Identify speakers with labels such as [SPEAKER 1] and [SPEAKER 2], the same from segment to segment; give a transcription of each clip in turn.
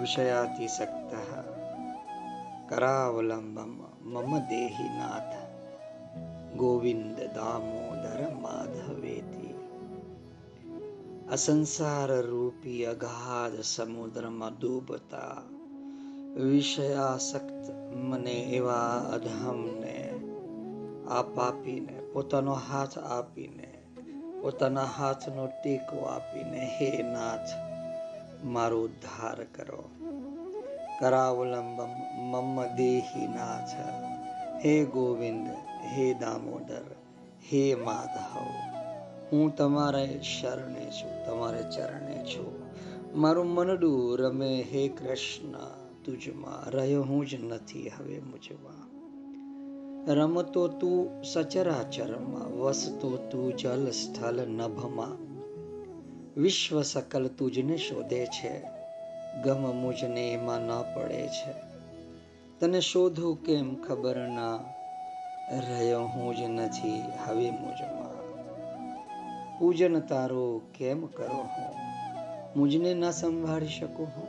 [SPEAKER 1] વિષયાતિસક્ત કરાવલંબમ મમ દેહિનાથ ગોવિંદ દામોદર માધવેતી અસંસાર રૂપી અગાધ સમુદ્રમાં ડૂબતા વિષયાસક્ત મને એવા અધમને આપ આપીને પોતાનો હાથ આપીને પોતાના હાથનો ટેકો આપીને, હે નાથ, મારો ઉદ્ધાર કરો. કરાવલંબમ મમ દેહી નાથ. હે ગોવિંદ, હે દામોદર, હે માધવ. હું તમારે શરણે છું, તમારે ચરણે છું. મારું મનડું રમે હે કૃષ્ણ તુજમાં. રહ્યો હું જ નથી હવે મુજમાં. રમતો તું સચરાચરમાં, વસતો તું જલ સ્થલ નભમાં. વિશ્વ સકલ તુજને શોધે છે, ગમ મુજને એમાં ન પડે છે. તને શોધું કેમ ખબર ના, રહ્યો હું જ નથી હવે મુજમાં. પૂજન તારો કેમ કરો હું, મુજને ના સંભાળી શકું હું?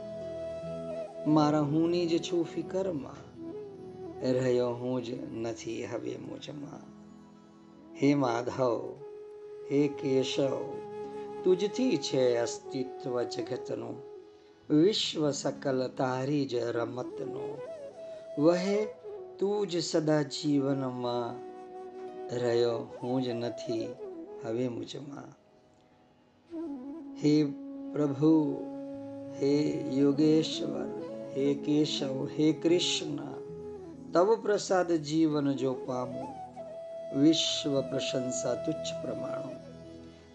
[SPEAKER 1] મારા હુંની જ છું ફિકરમાં રહ્યો હું જ નથી હવે મુજમાં હે માધવ હે કેશવ તુજથી છે અસ્તિત્વ જગતનું વિશ્વ સકલ તારી જ રમતનું વહે તું જ સદા જીવનમાં રહ્યો હું જ નથી હવે મુજમાં હે પ્રભુ હે યોગેશ્વર હે કેશવ હે કૃષ્ણ તવ પ્રસાદ જીવન જો પામો, વિશ્વ પ્રશંસા તુચ્છ પ્રમાણો.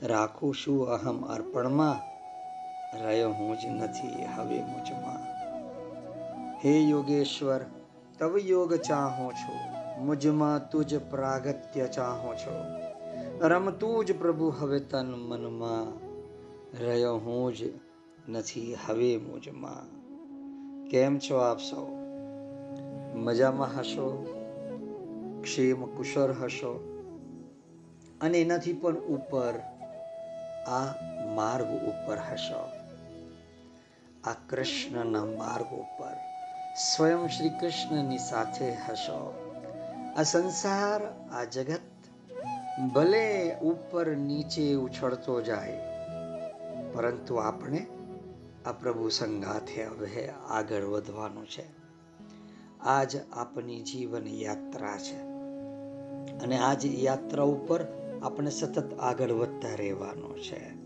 [SPEAKER 1] રાખું છું અહમ અર્પણમાં? રહ્યો હું જ નથી હવે મુજમાં. હે યોગેશ્વર, તવ યોગ ચાહો છો, મુજમાં તુજ પ્રાગત્ય ચાહો છો. રમતું જ પ્રભુ હવે તન મનમાં, રહ્યો હું જ નથી હવે મુજમાં. કેમ છો આપ સૌ? મજામાં હશો? ક્ષેમ કુશળ હશો? અને એનાથી પણ ઉપર આ માર્ગ ઉપર હશો. આ કૃષ્ણના માર્ગ ઉપર સ્વયં શ્રી કૃષ્ણની સાથે હશો. આ સંસાર, આ જગત ભલે ઉપર નીચે ઉછળતો જાય, પરંતુ આપણે આ પ્રભુ સંગાથે હવે આગળ વધવાનું છે. આજ આપની જીવન યાત્રા છે. અને આજ યાત્રા ઉપર આપણે સતત આગળ વધતા રહેવાનો છે.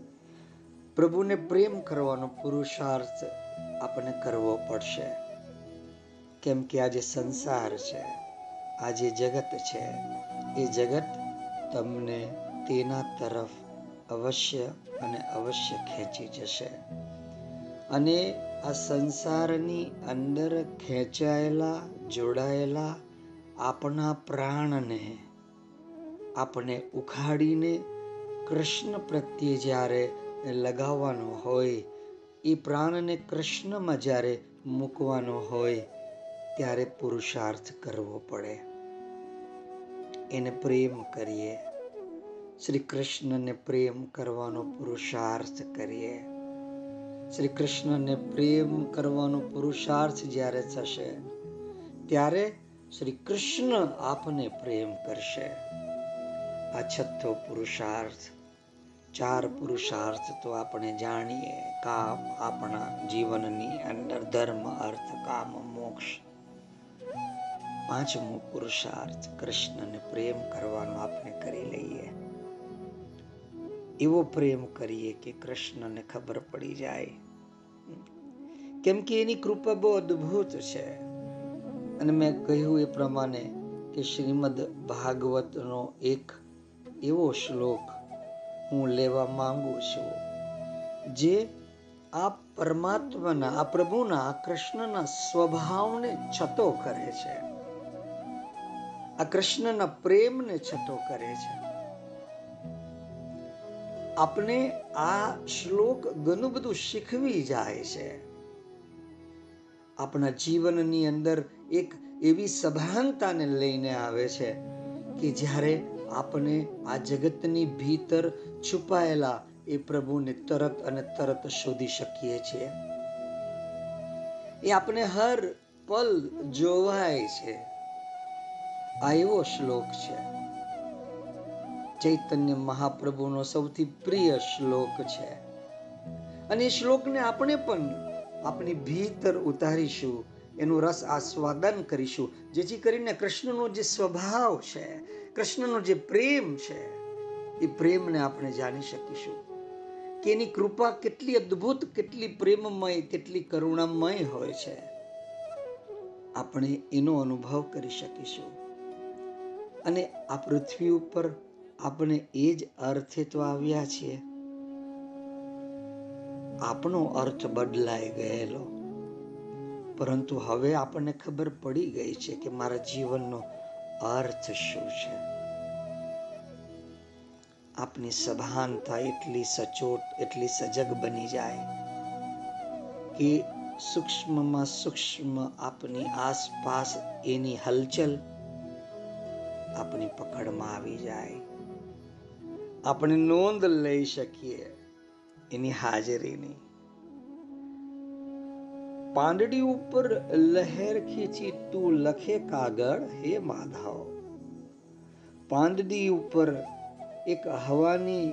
[SPEAKER 1] પ્રભુને પ્રેમ કરવાનો પુરુષાર્થ આપણે કરવો પડશે. કેમ કે આ જે સંસાર છે આ જે જગત છે. એ જગત તમને તેના તરફ અવશ્ય અને અવશ્ય ખેંચી જશે. અને આ સંસારની અંદર ખેંચાયેલા, જોડાયેલા આપણા પ્રાણને આપણે ઉખાડીને કૃષ્ણ પ્રત્યે જ્યારે લગાવવાનો હોય એ પ્રાણને કૃષ્ણમાં જ્યારે મૂકવાનો હોય, ત્યારે પુરુષાર્થ કરવો પડે. એને પ્રેમ કરીએ. શ્રી કૃષ્ણને પ્રેમ કરવાનો પુરુષાર્થ કરીએ. શ્રી કૃષ્ણને પ્રેમ કરવાનો પુરુષાર્થ જ્યારે થશે, ત્યારે શ્રી કૃષ્ણ આપને પ્રેમ કરશે. આ છઠ્ઠો પુરુષાર્થ, ચાર પુરુષાર્થ તો આપણે જાણીએ, કામ આપણા જીવનની અંદર ધર્મ, અર્થ, કામ, મોક્ષ. પાંચમો પુરુષાર્થ, કૃષ્ણને પ્રેમ કરવાનો આપણે કરી લઈએ. એવો પ્રેમ કરીએ કે કૃષ્ણને ખબર પડી જાય કેમ કે એની કૃપા બહુ અદ્ભુત છે. અને મેં કહ્યું એ પ્રમાણે કે શ્રીમદ ભાગવતનો એક એવો શ્લોક હું લેવા માંગુ છું, જે આ પરમાત્માના, આ પ્રભુના કૃષ્ણના સ્વભાવને છતો કરે છે. આ કૃષ્ણના પ્રેમને છતો કરે છે. આપણે આ શ્લોક ઘણું બધું શીખવી જાય છે. આપણા જીવનની અંદર એક એવી સભાનતાને લઈને આવે છે કે જ્યારે આપણે આ જગતની ભીતર છુપાયેલા એ પ્રભુને તરત અને તરત શોધી શકીએ છીએ. એ આપણે હર પલ જોવાય છે. આ એવો શ્લોક છે. ચૈતન્ય મહાપ્રભુનો સૌથી પ્રિય શ્લોક છે. અને એ શ્લોકને આપણે પણ આપણી ભીતર ઉતારીશું, એનું રસ આસ્વાદન કરીશું. જેથી કરીને કૃષ્ણનો જે સ્વભાવ છે, કૃષ્ણનો જે પ્રેમ છે, એ પ્રેમને આપણે જાણી શકીશું. કે એની કૃપા કેટલી અદ્ભુત, કેટલી પ્રેમમય, કેટલી કરુણામય હોય છે. આપણે એનો અનુભવ કરી શકીશું. અને આ પૃથ્વી ઉપર આપણે એ જ અર્થે તો આવ્યા છીએ. આપણો અર્થ બદલાઈ ગયેલો. પરંતુ હવે આપણને ખબર પડી ગઈ છે કે મારા જીવનનો અર્થ શું છે. આપની સભાનતા એટલી સચોટ, એટલી સજગ બની જાય કે સૂક્ષ્મમાં સૂક્ષ્મ આપની આસપાસ એની હલચલ આપની પકડમાં આવી જાય. આપણે નોંધ લઈ શકીએ એની હાજરીની પાંદડી ઉપર લહેર ખીચી તું લખે કાગળ, હે માધવ પાંદડી ઉપર એક હવાની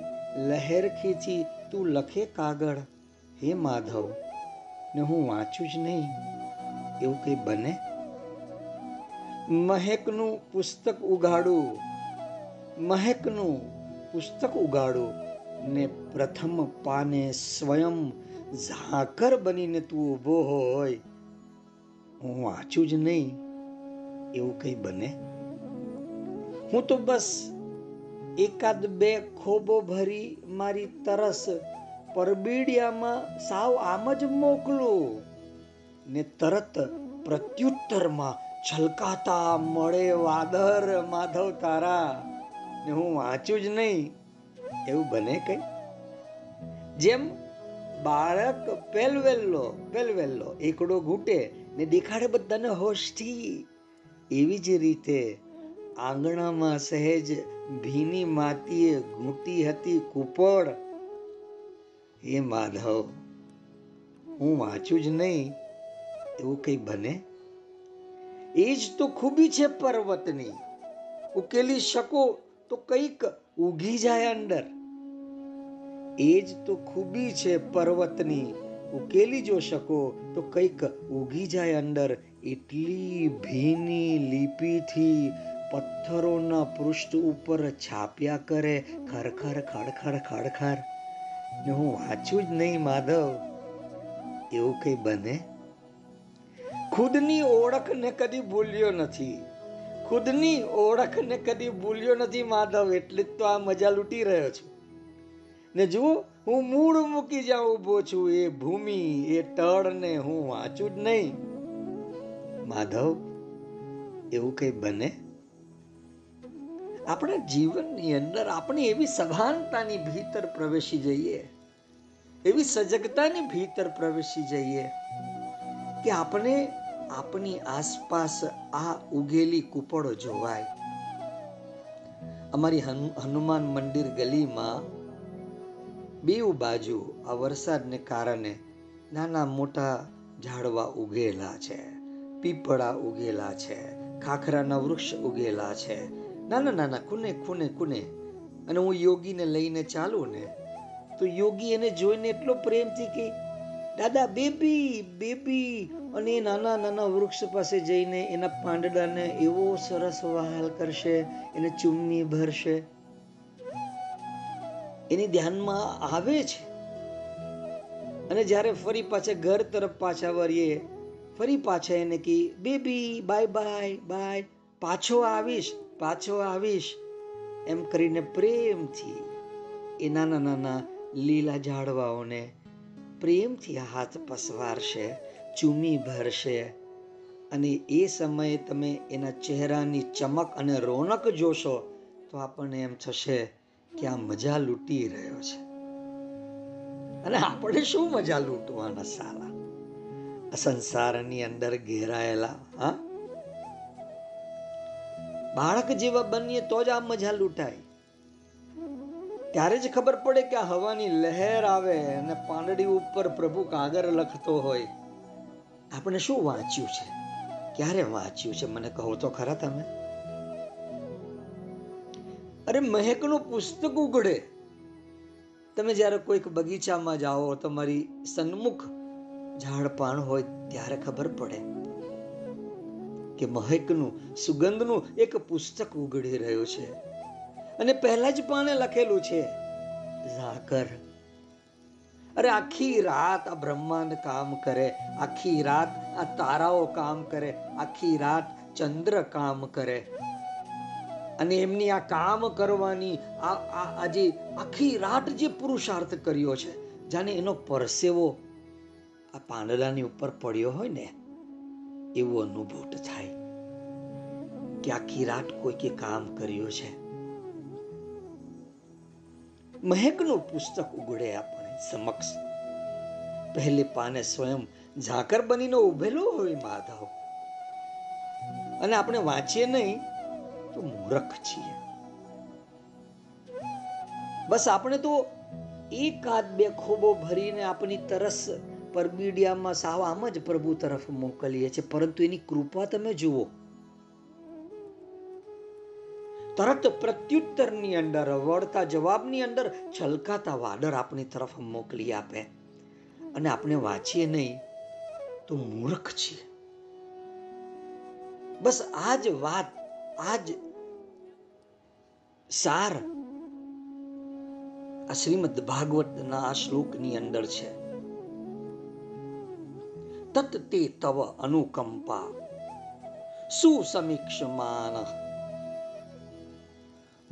[SPEAKER 1] લહેર ખીચી તું લખે કાગળ, હે માધવ ને હું વાંચું જ નહીં, એવું કંઈ બને? મહેકનું પુસ્તક ઉગાડું મહેકનું પુસ્તક ઉગાડું ને પ્રથમ પાને સ્વયં ઝાકર બનીને તું ઊભો હોય. હું વાંચું જ નહીં, એવું કઈ બને? હું તો બસ એકાદ બે ખોબો ભરી મારી તરસ પરબીડિયામાં સાવ આમ જ મોકલું ને તરત પ્રત્યુત્તરમાં છલકાતા મળે વાદર માધવ તારા ને હું વાંચું જ નહીં. એવું બને કઈ? જેમ બાળક પેલવેલ્લો પેલવેલ્લો એકડો ઘૂંટે ને દેખાડે બધાને હોશથી. એવી જ રીતે આંગણામાં સહેજ ભીની માતીએ ઘૂંટી હતી કુપડ હે માધવ, હું વાંચું જ નહીં, એવું કંઈ બને? એ જ તો ખૂબી છે પર્વતની. ઉકેલી શકો તો કંઈક ઉગી જાય અંદર. એ જ તો ખૂબી છે પર્વતની. ઉકેલી જો શકો તો કંઈક ઉગી જાય અંદર. એટલી ભીની લિપિથી પથ્થરોના પૃષ્ઠ ઉપર છાપ્યા કરે. ખરખર ખડખડ ખડખર. ને હું વાંચું જ નહીં, માધવ. એવું કઈ બને? ખુદની ઓળખને કદી ભૂલ્યો નથી. ખુદની ઓળખને કદી ભૂલ્યો નથી, માધવ. એટલે જ તો આ મજા લૂંટી રહ્યો છું. ને જુઓ, હું મૂળ મૂકી જ્યાં ઊભો છું એ ભૂમિ, એ તળને હું વાંચું જ નહીં. માધવ, એવું કઈ બને? આપણા જીવનની અંદર આપણે એવી સભાનતાની ભીતર પ્રવેશી જઈએ, એવી સજગતાની ભીતર પ્રવેશી જઈએ કે આપણે આપણી આસપાસ આ ઉગેલી કૂપળો જોવાય. અમારી હનુમાન મંદિર ગલીમાં બેઉ બાજુ આ વરસાદને કારણે નાના મોટા ઝાડવા ઉગેલા છે, પીપળા ઉગેલા છે, ખાખરાના વૃક્ષ ઉગેલા છે, નાના નાના ખૂને ખૂને ખૂને અને હું યોગીને લઈને ચાલું ને, તો યોગી એને જોઈને એટલો પ્રેમથી કે, દાદા, બેબી બેબી. અને એ નાના નાના વૃક્ષ પાસે જઈને એના પાંદડાને એવો સરસ વહાલ કરશે, એને ચૂમની ભરશે. એની ધ્યાનમાં આવે છે અને જ્યારે ફરી પાછા ઘર તરફ પાછા વળીએ, ફરી પાછા એને કી બેબી બાય બાય બાય પાછો આવીશ પાછો આવીશ. એમ કરીને પ્રેમથી એ નાના નાના લીલા ઝાડવાઓને પ્રેમથી હાથ પસવારશે, ચૂમી ભરશે. અને એ સમયે તમે એના ચહેરાની ચમક અને રોનક જોશો, તો આપણને એમ થશે કે આ મજા લૂંટી રહ્યો છે. અને આપણે શું મજા લૂંટવાના સાલા? સંસારની અંદર ઘેરાયેલા, હા? બાળક જેવા બનીએ તો જ આ મજા લૂંટાય. ત્યારે જ ખબર પડે કે હવાની લહેર આવે અને પાંદડી ઉપર પ્રભુ કાગર લખતો હોય. આપણે શું વાંચ્યું છે? ક્યારે વાંચ્યું છે? મને કહો તો ખરા તમે. અરે મહેકનું પુસ્તક ઉઘડે તમે જ્યારે કોઈક બગીચામાં જાઓ, તમારી સન્મુખ ઝાડપાણ હોય ત્યારે ખબર પડે કે મહેકનું, સુગંધનું એક પુસ્તક ઉઘડી રહ્યું છે. અને પહેલા જ પાને લખેલું છે, ઝાકર. અરે આખી રાત આ બ્રહ્માંડ કામ કરે, આખી રાત આ તારાઓ કામ કરે, આખી રાત ચંદ્ર કામ કરે. અને એમની આ કામ કરવાની, આ આ આખી રાત જે પુરુષાર્થ કર્યો છે, જાણે એનો પરસેવો આ પાંદડાની ઉપર પડ્યો હોય ને, એવો અનુભૂત થાય કે આખી રાત કોઈકે કામ કર્યું છે. મહેકનું પુસ્તક ઉગડે આપણે સમક્ષ. પહેલે પાને સ્વયં ઝાકર બનીને ઉભેલો હોય માધવ. અને આપણે વાંચીએ નહીં તો મૂર્ખ છીએ. બસ આપણે તો એકાદ બે ખોબો ભરીને આપણી તરસ પરબીડિયામાં સાવ આમ જ પ્રભુ તરફ મોકલીએ છીએ. પરંતુ એની કૃપા તમે જુઓ. તરત પ્રત્યુત્તરની અંદર વળતા જવાબની અંદર છલકાતા વાડર આપણી તરફ મોકલી આપે. અને આપણે વાંચીએ નહીં તો મૂર્ખ છીએ. બસ આ જ વાત, આ જ સાર. આ શ્રીમદ ભાગવતના આ શ્લોકની અંદર છે. તત તે તવ અનુકંપા. સુસમીક્ષમાન.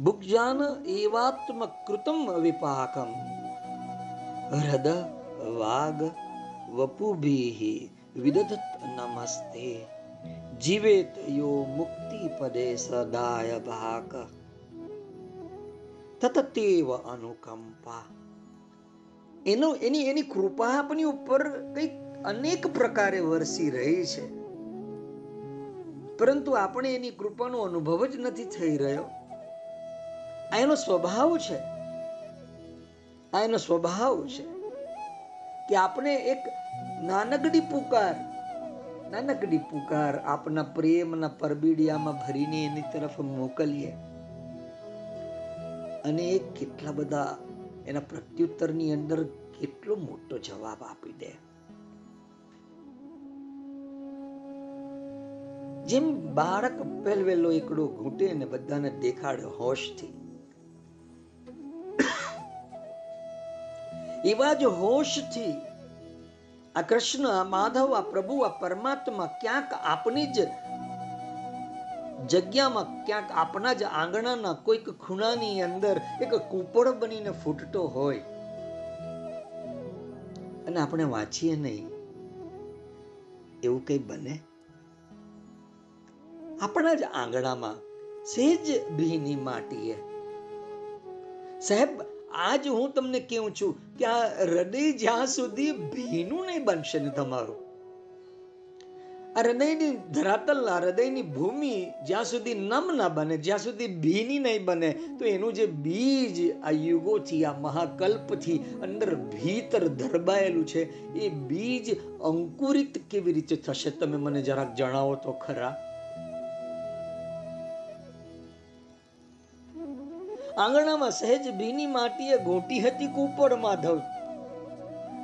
[SPEAKER 1] ભુગજાન એવાત્મ કૃતમ વિપાકમ. હૃદ વાગ વપુભી વિદધત નમસ્તે. જીવેત યો મુક્તિ પદે સદાય ભાક તતતેવ અનુકંપા એનો એની એની કૃપા આપણી ઉપર કંઈક અનેક પ્રકારે વરસી રહી છે પરંતુ આપણે એની કૃપાનો અનુભવ જ નથી થઈ રહ્યો આ એનો સ્વભાવ છે આ એનો સ્વભાવ છે કે આપણે એક નાનકડી પુકાર નાનકડી પુકાર આપના પ્રેમના પરબીડિયામાં ભરીને એની તરફ મોકલીએ અને એ કેટલા બધા એના પ્રત્યુત્તરની અંદર કેટલો મોટો જવાબ આપી દે. જેમ બાળક પહેલવેલો એકડો ઘૂંટે ને બધાને દેખાડે હોશથી. એવા જ હોશથી આ કૃષ્ણ, આ માધવ, આ પ્રભુ, આ પરમાત્મા ક્યાંક આપની જ જગ્યામાં ક્યાંક આપણા જ આંગણાના કોઈક ખૂણાની અંદર એક કૂપળ બનીને ફૂટતો હોય. અને આપણે વાંચીએ નહીં. એવું કંઈ બને? આપણા જ આંગણામાં સેજ ભીની માટીએ. સાહેબ, આજ હું તમને કેવું છું કે આ હૃદય જ્યાં સુધી ભીનું નહીં બનશે ને તમારું આ હૃદયની ધરાતલ, આ હૃદયની ભૂમિ જ્યાં સુધી નમ ના બને, જ્યાં સુધી ભીની નહીં બને, તો એનું જે બીજ આ યુગોથી, આ મહાકલ્પથી અંદર ભીતર ધરબાયેલું છે, એ બીજ અંકુરિત કેવી રીતે થશે તમે મને જરાક જણાવો તો ખરા? આંગણામાં સહેજ ભીની માટીએ ગોટી હતી કુપડ માધવ.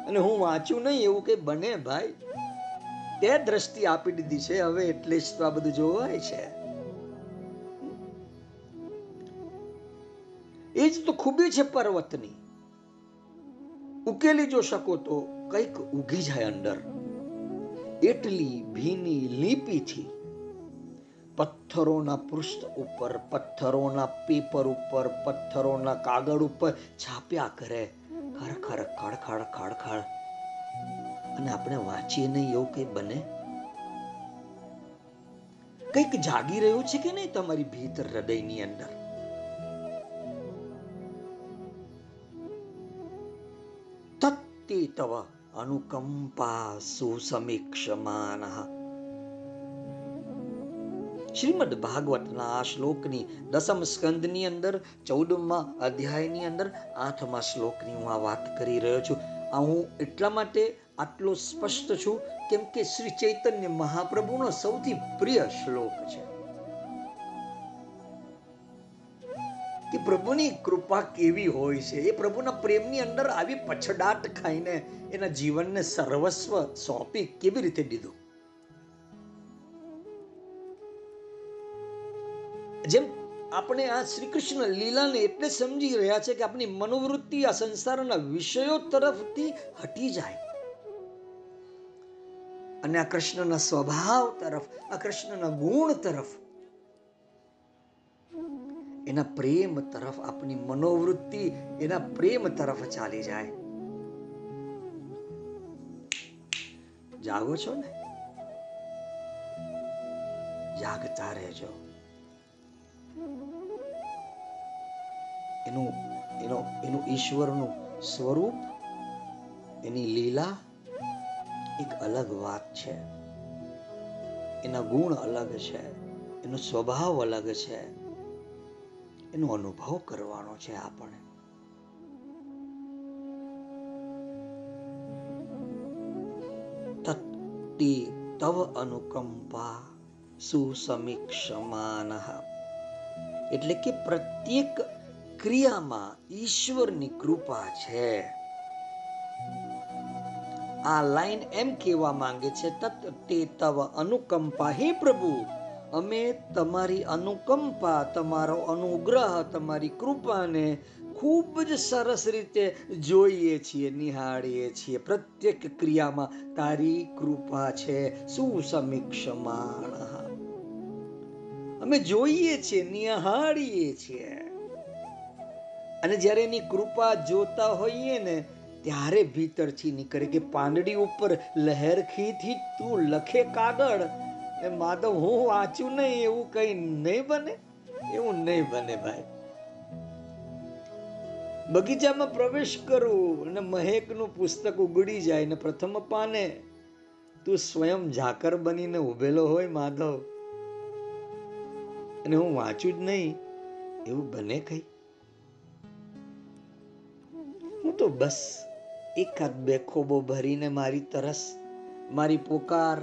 [SPEAKER 1] અને હું વાંચ્યું નહીં એવું કે બને ભાઈ? તે દ્રષ્ટિ આપી દીધી છે. હવે એટલે જ તો આ બધું જોવાય છે. એ જ તો ખૂબી છે પર્વતની. ઉકેલી જો શકો તો કંઈક ઉગી જાય અંદર. એટલી ભીની લીપીથી પથ્થરોના પૃષ્ઠ ઉપર, પથ્થરોના પેપર ઉપર, પથ્થરોના કાગળ ઉપર છાપ્યા કરે. ખડખડ ખડખડ ખડખડ. અને આપણે વાંચીએ નહીં એવું કંઈ બને? કંઈક જાગી રહ્યું છે કે નહીં તમારી ભીતર હૃદયની અંદર? તત્તિ તવ અનુકંપા સુસમીક્ષમાન. શ્રીમદ ભાગવતના આ શ્લોકની દસમ સ્કંદની અંદર, ચૌદમા અધ્યાયની અંદર, આઠમા શ્લોકની હું આ વાત કરી રહ્યો છું. આ હું એટલા માટે આટલો સ્પષ્ટ છું, કેમ કે શ્રી ચૈતન્ય મહાપ્રભુનો સૌથી પ્રિય શ્લોક છે. કે પ્રભુની કૃપા કેવી હોય છે? એ પ્રભુના પ્રેમની અંદર આવી પછડાટ ખાઈને એના જીવનને સર્વસ્વ સોંપી કેવી રીતે દીધું? જેમ આપણે આ શ્રી કૃષ્ણ લીલાને એટલે સમજી રહ્યા છે કે આપણી મનોવૃત્તિ આ સંસારના વિષયો તરફથી હટી જાય. અને આ કૃષ્ણના સ્વભાવ તરફ, આ કૃષ્ણના ગુણ તરફ. એના પ્રેમ તરફ આપણી મનોવૃત્તિ એના પ્રેમ તરફ ચાલી જાય. જાગો છો ને? જાગતા રહેજો. એનું, એનો, એનું ઈશ્વરનું સ્વરૂપ, એની લીલા એક અલગ વાત છે. એના ગુણ અલગ છે, એનો સ્વભાવ અલગ છે, એનો અનુભવ કરવાનો છે આપણે. તત્તિ તવ અનુકંપા સુસમીક્ષમાન. એટલે કે પ્રત્યેક ક્રિયામાં ઈશ્વરની કૃપા છે. આ લાઈન એમ કહેવા માંગે છે, તત તે તવ અનુકંપા હે પ્રભુ. અમે તમારી અનુકંપા, તમારો અનુગ્રહ, તમારી કૃપાને ખૂબ જ સરસ રીતે જોઈએ છીએ, નિહાળીએ છીએ. પ્રત્યેક ક્રિયામાં તારી કૃપા છે, સુસમીક્ષમાણ. અમે જોઈએ છીએ, નિહાળીએ છીએ. અને જ્યારે એની કૃપા જોતા હોઈએ ને ત્યારે ભીતરથી નીકળે કે પાંદડી ઉપર લહેરખીથી તું લખે કાગળ. એ માધવ, હું વાંચું નહીં, એવું કઈ નહીં બને? એવું નહીં બને ભાઈ. બગીચામાં પ્રવેશ કરું અને મહેકનું પુસ્તક ઉગડી જાય ને પ્રથમ પાને તું સ્વયં ઝાકર બનીને ઉભેલો હોય માધવ. અને હું વાંચું જ નહીં, એવું બને કઈ? હું તો બસ એકાદ બે ખોબો ભરીને મારી તરસ, મારી પોકાર,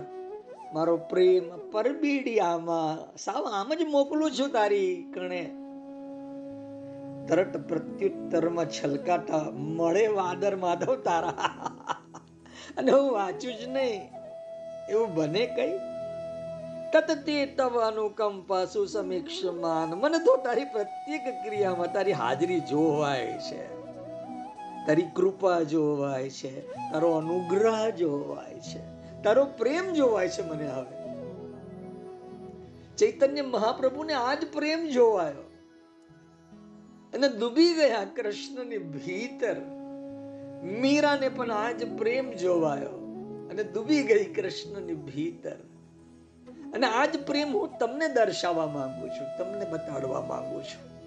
[SPEAKER 1] મારો પ્રેમ પરબીડી આમાં સાવ આમ જ મોકલું છું તારી કણે. તરત પ્રત્યુત્તરમાં છલકાતા, મળે વાદર માધવ તારા. અને હું વાંચું જ નહીં. એવું બને કઈ? તતતે તવ અનુકંપા સુસમીક્ષમાન મને તો તારી પ્રત્યેક ક્રિયામાં તારી હાજરી જોવાય છે. તારી કૃપા જોવાય છે, તારો અનુગ્રહ જોવાય છે, તારો પ્રેમ જોવાય છે મને હવે. ચૈતન્ય મહાપ્રભુને આજ પ્રેમ જોવાયો. અને ડૂબી ગયા કૃષ્ણની ભીતર. મીરાને પણ આજ પ્રેમ જોવાયો અને ડૂબી ગઈ કૃષ્ણની ભીતર. અને આજ પ્રેમ હું તમને દર્શાવવા માંગુ છું, તમને બતાડવા માંગુ છું.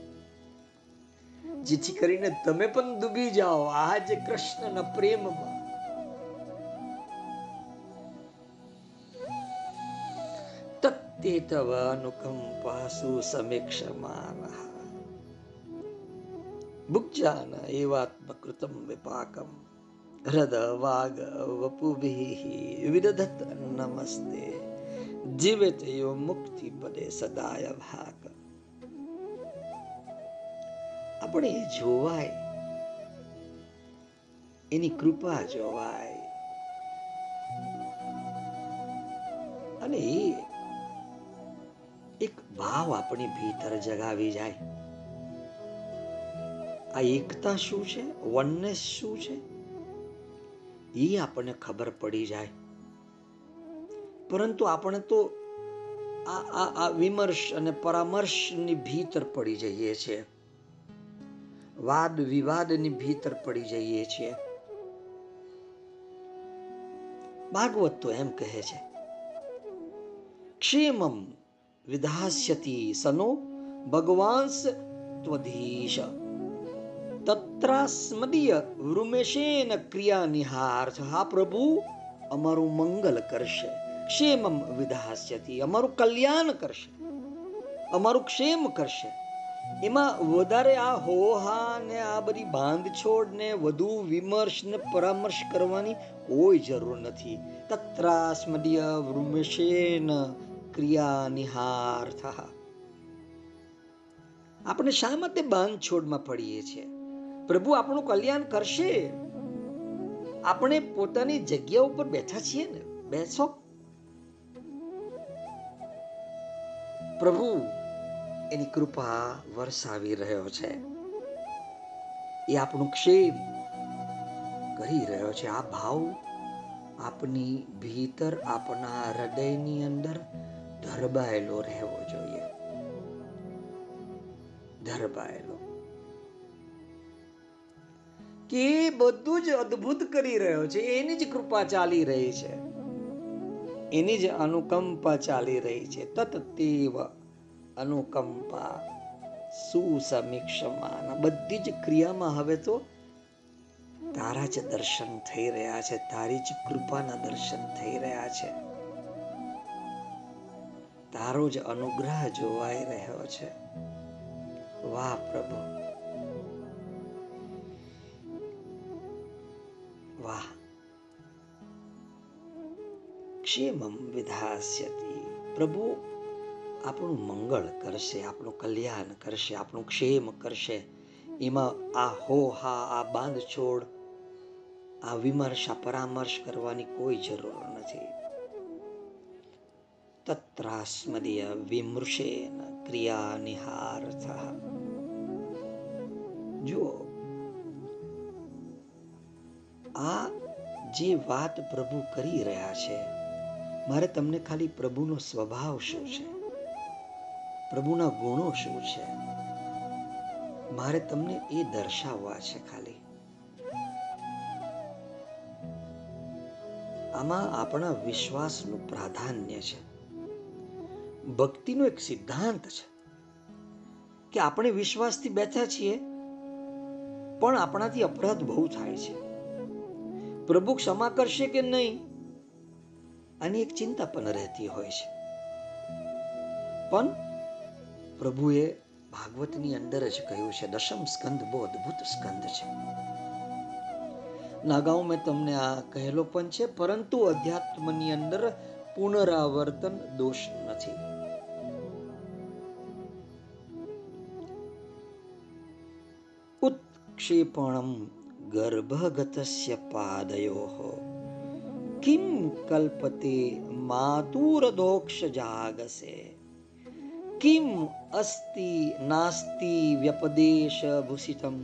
[SPEAKER 1] જેથી કરીને તમે પણ ડૂબી જાઓ. આજ કૃષ્ણના પ્રેમમાં. તત્તે તવ અનુકંપાસુ સમીક્ષમાન. ભુક્જાન એવાત્મકૃતમ વિપાકમ. હૃદ વાગ વપુભિઃ વિદધત નમસ્તે. જીવેત યો મુક્તિ પદે સદાય ભાગ. આપણે એ જોવાય. એની કૃપા જોવાય. અને એ એક ભાવ આપણી ભીતર જગાવી જાય. આ એકતા શું છે? વનનેસ શું છે? એ આપણને ખબર પડી જાય. પરંતુ આપણે તો આ આ વિમર્શ અને પરામર્શની ભીતર પડી જઈએ છીએ. વાદ વિવાદની ભીતર પડી જઈએ છીએ. ભાગવત તો એમ કહે છે, ક્ષેમમ વિધાસ્યતિ સનો ભગવાંસ ત્વધીશ. તત્રાસ્મદીય વૃમેશેન ક્રિયા નિહાર્થ હા પ્રભુ, અમારું મંગલ કરશે. ક્ષેમમ વિધાસ્યતિ. અમારું કલ્યાણ કરશે. અમારું ક્ષેમ કરશે. એમાં વધારે આ હોહા ને આ બધી બાંધછોડ ને વધુ વિમર્શ ને પરામર્શ કરવાની કોઈ જરૂર નથી. તત્રાસ્મદીય વૃમેશેન ક્રિયા નિહાર્થ આપણે શા માટે બાંધછોડમાં પડીએ છીએ? પ્રભુ આપણું કલ્યાણ કરશે? આપણે પોતાની જગ્યા ઉપર બેઠા છીએ ને? બેસો. પ્રભુ એની કૃપા વરસાવી રહ્યો છે. એ આપણું ક્ષેમ કરી રહ્યો છે. આ ભાવ આપની ભીતર આપના હૃદયની અંદર ધરબાયેલો રહેવો જોઈએ. ધરબાયેલો. કે બધું જ અદ્ભુત કરી રહ્યો છે. એની જ કૃપા ચાલી રહી છે. એની જ અનુકંપા ચાલી રહી છે. તત્તેવ અનુકંપા, સુસમીક્ષમાન બધી જ ક્રિયામાં હવે તો તારા જ દર્શન થઈ રહ્યા છે, તારી જ કૃપાના દર્શન થઈ રહ્યા છે. તારો જ અનુગ્રહ જોવાઈ રહ્યો છે. વાહ પ્રભુ. વાહ. ક્ષેમમ વિધાસ્યતિ. પ્રભુ આપણું મંગળ કરશે, આપણું કલ્યાણ કરશે, આપણું ક્ષેમ કરશે. એમાં આ હો, હા, આ બાંધછોડ આ વિમર્શ, આ પરામર્શ કરવાની કોઈ જરૂર નથી. તત્રાસ્મદીય વિમૃશેન ક્રિયા નિહાર્થ જુઓ, આ જે વાત પ્રભુ કરી રહ્યા છે, મારે તમને ખાલી પ્રભુનો સ્વભાવ શું છે? પ્રભુના ગુણો શું છે? મારે તમને એ દર્શાવવા છે ખાલી. આમાં આપણા વિશ્વાસનું પ્રાધાન્ય છે. ભક્તિનો એક સિદ્ધાંત છે કે આપણે વિશ્વાસથી બેઠા છીએ, પણ આપણાથી અપરાધ બહુ થાય છે. પ્રભુ ક્ષમા કરશે કે નહીં? આની એક ચિંતા પણ રહેતી હોય છે. પણ પ્રભુએ ભાગવતની અંદર જ કહ્યું છે, દશમ સ્કંદ બહુ અદ્ભુત સ્કંદ છે. નાગાઉ મેં તમને આ કહેલો પણ છે, પરંતુ અધ્યાત્મની અંદર પુનરાવર્તન દોષ નથી. ઉત્ક્ષેપણમ ગર્ભગતસ્ય પાદયો, કિમ કલ્પતે માતુરદોક્ષ જાગસે? કિમ અસ્તિ નાસ્તિ વ્યપદેશ ભૂષિતમ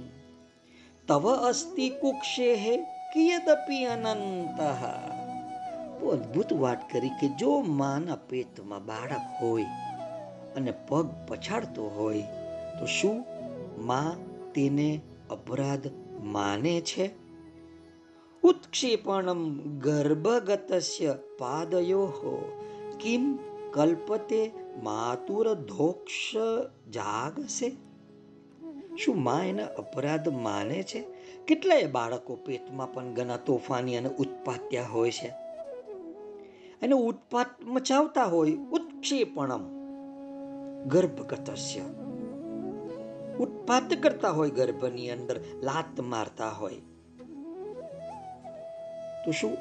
[SPEAKER 1] તવ અસ્તિ કુક્ષેહ કિયદપી અનંત બહુ અદ્ભુત વાત કરી કે જો માના પેટમાં બાળક હોય અને પગ પછાડતો હોય તો શું માં તેને અપરાધ માને છે ઉત્ક્ષેપણમ ગર્ભગતસ્ય પાદયો કિમ કલ્પતે માતુર ધોક્ષ જાગશે શું માં એના અપરાધ માને છે? કેટલાય બાળકો પેટમાં પણ ઘણા તોફાની અને ઉત્પાત્યા હોય છે. અને ઉત્પાત મચાવતા હોય ઉત્ક્ષેપણમ. ગર્ભગતસ્ય. ઉત્પાત કરતા હોય ગર્ભની અંદર, લાત મારતા હોય. તો શું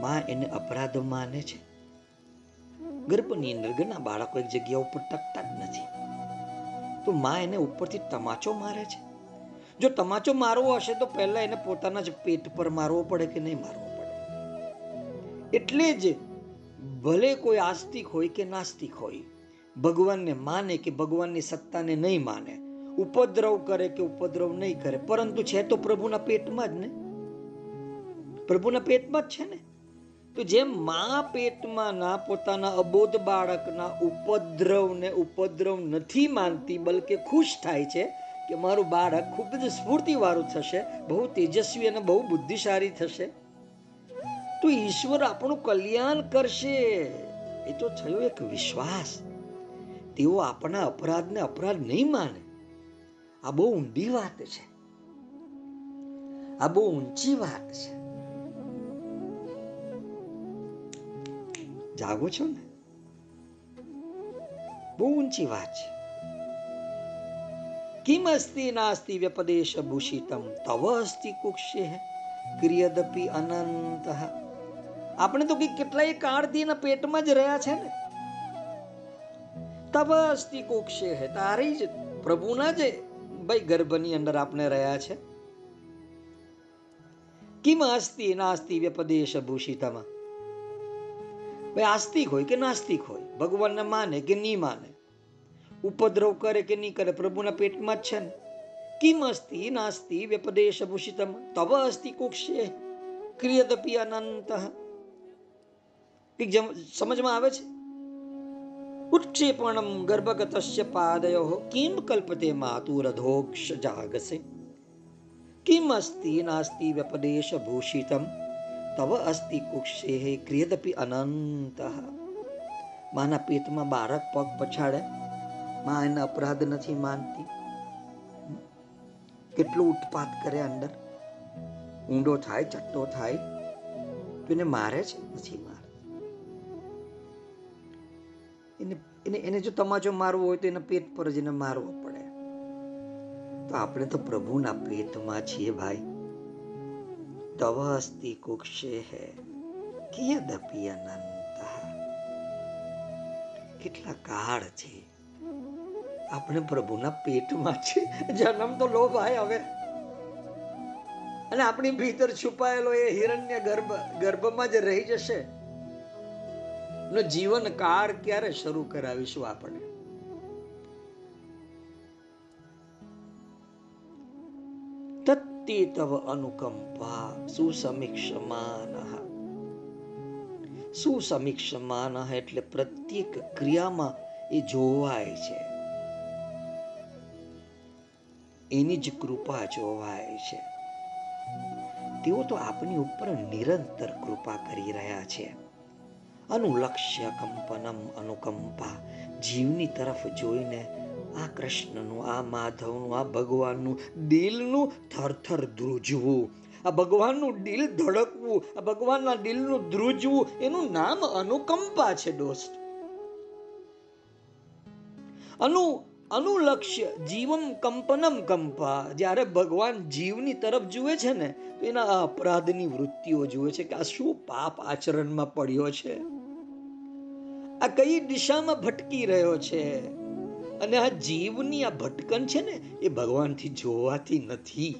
[SPEAKER 1] માં એને અપરાધ માને છે? ગર્ભની અંદર ઘણા બાળકો એક જગ્યા ઉપર ટકતા જ નથી. તો માં એને ઉપરથી તમાચો મારે છે? જો તમાચો મારવો હશે તો પહેલા એને પોતાના જ પેટ પર મારવો પડે કે નહીં મારવો પડે? એટલે જ ભલે કોઈ આસ્તિક હોય કે નાસ્તિક હોય, ભગવાનને માને કે ભગવાનની સત્તાને નહીં માને, ઉપદ્રવ કરે કે ઉપદ્રવ નહીં કરે, પરંતુ છે તો પ્રભુના પેટમાં જ ને? પ્રભુના પેટમાં જ છે ને? તો જેમ મા પેટમાં ના પોતાના અબોધ બાળકના ઉપદ્રવને ઉપદ્રવ નથી માનતી, બલકે ખુશ થાય છે કે મારું બાળક ખૂબ જ સ્ફૂર્તિવાળું થશે, બહુ તેજસ્વી અને બહુ બુદ્ધિશાળી થશે. તો ઈશ્વર આપણું કલ્યાણ કરશે. એ તો થયો એક વિશ્વાસ. તેઓ આપણા અપરાધને અપરાધ નહીં માને. આ બહુ ઊંડી વાત છે. આ બહુ ઊંચી વાત છે. જાગો છો ને? બહુ ઊંચી વાત છે. કિમ અસ્તિ નાસ્તિ વ્યપદેશ ભૂષિતમ? તવ અસ્તિ કુક્ષે ક્રિયદપી અનંત. આપણે તો કઈ કેટલાય કાળથી એના પેટમાં જ રહ્યા છે ને? તવ અસ્તિ કુક્ષે હે તારી જ પ્રભુના જ ભાઈ ગર્ભની અંદર આપણે રહ્યા છે. કિમ અસ્તિ નાસ્તિ વ્યપદેશ ભૂષિતમાં? ભાઈ આસ્તિક હોય કે નાસ્તિક હોય? ભગવાનને માને કે નહીં માને? ઉપદ્રવ કરે કે નહીં કરે? પ્રભુના પેટમાં જ છે ને. કિમ અસ્તિ નાસ્તિ વ્યપદેશ ભૂષિતમ તવ અસ્તિ કુક્ષે ક્રિયદપી અનંત. સમજમાં આવે છે? ઉત્ક્ષેપણમ ગર્ભગતસ્ય પાદયો કિમ કલ્પતે માતુરધોક્ષ જાગસે. કિમ અસ્તિ નાસ્તિ વ્યપદેશ ભૂષિતમ તવ અસ્તિ કુક્ષે ક્રિયદપી અનંત માના પેટમાં બાળક પગ પછાડે માં એના અપરાધ નથી માનતી કેટલો ઉત્પાત કરે અંદર ઊંડો થાય ચટ્ટો થાય તો એને મારે છે નથી મારે એને એને એને જો તમાચો મારવો હોય તો એના પેટ પર જ એને મારવો પડે તો આપણે તો પ્રભુના પેટમાં છીએ ભાઈ કુક્ષે હે કિયદપી અનંત કેટલા કાળ છે। આપણે પ્રભુના પેટમાં છે। જન્મ તો લો ભાઈ હવે। અને આપણી ભીતર છુપાયેલો એ હિરણ્ય ગર્ભ, ગર્ભમાં જ રહી જશે। નો જીવન કાળ ક્યારે શરૂ કરાવીશું આપણે? તત્તે તવ અનુકંપા સુસમીક્ષમાન સુસમીક્ષમાન એટલે પ્રત્યેક ક્રિયામાં એ જોવાય છે। એની જ કૃપા જોવાય છે। તેઓ તો આપની ઉપર નિરંતર કૃપા કરી રહ્યા છે। અનુલક્ષ્ય કંપનમ અનુકંપા, જીવની તરફ જોઈને આ કૃષ્ણનું, આ માધવનું, આ ભગવાનનું દિલનું થરથર ધ્રુજવું. આ ભગવાનનું દિલ ધડકવું, આ ભગવાનના દિલનું ધ્રુજવું, એનું નામ અનુકંપા છે દોસ્ત. અનુ, અનુલક્ષ્ય જીવમ કંપનમ કંપા. જ્યારે ભગવાન જીવની તરફ જુએ છે ને, તો એના અપરાધની વૃત્તિઓ જુએ છે કે આ શું પાપ આચરણમાં પડ્યો છે? આ કઈ દિશામાં ભટકી રહ્યો છે? અને આ જીવની આ ભટકન છે ને, એ ભગવાનથી જોવાતી નથી.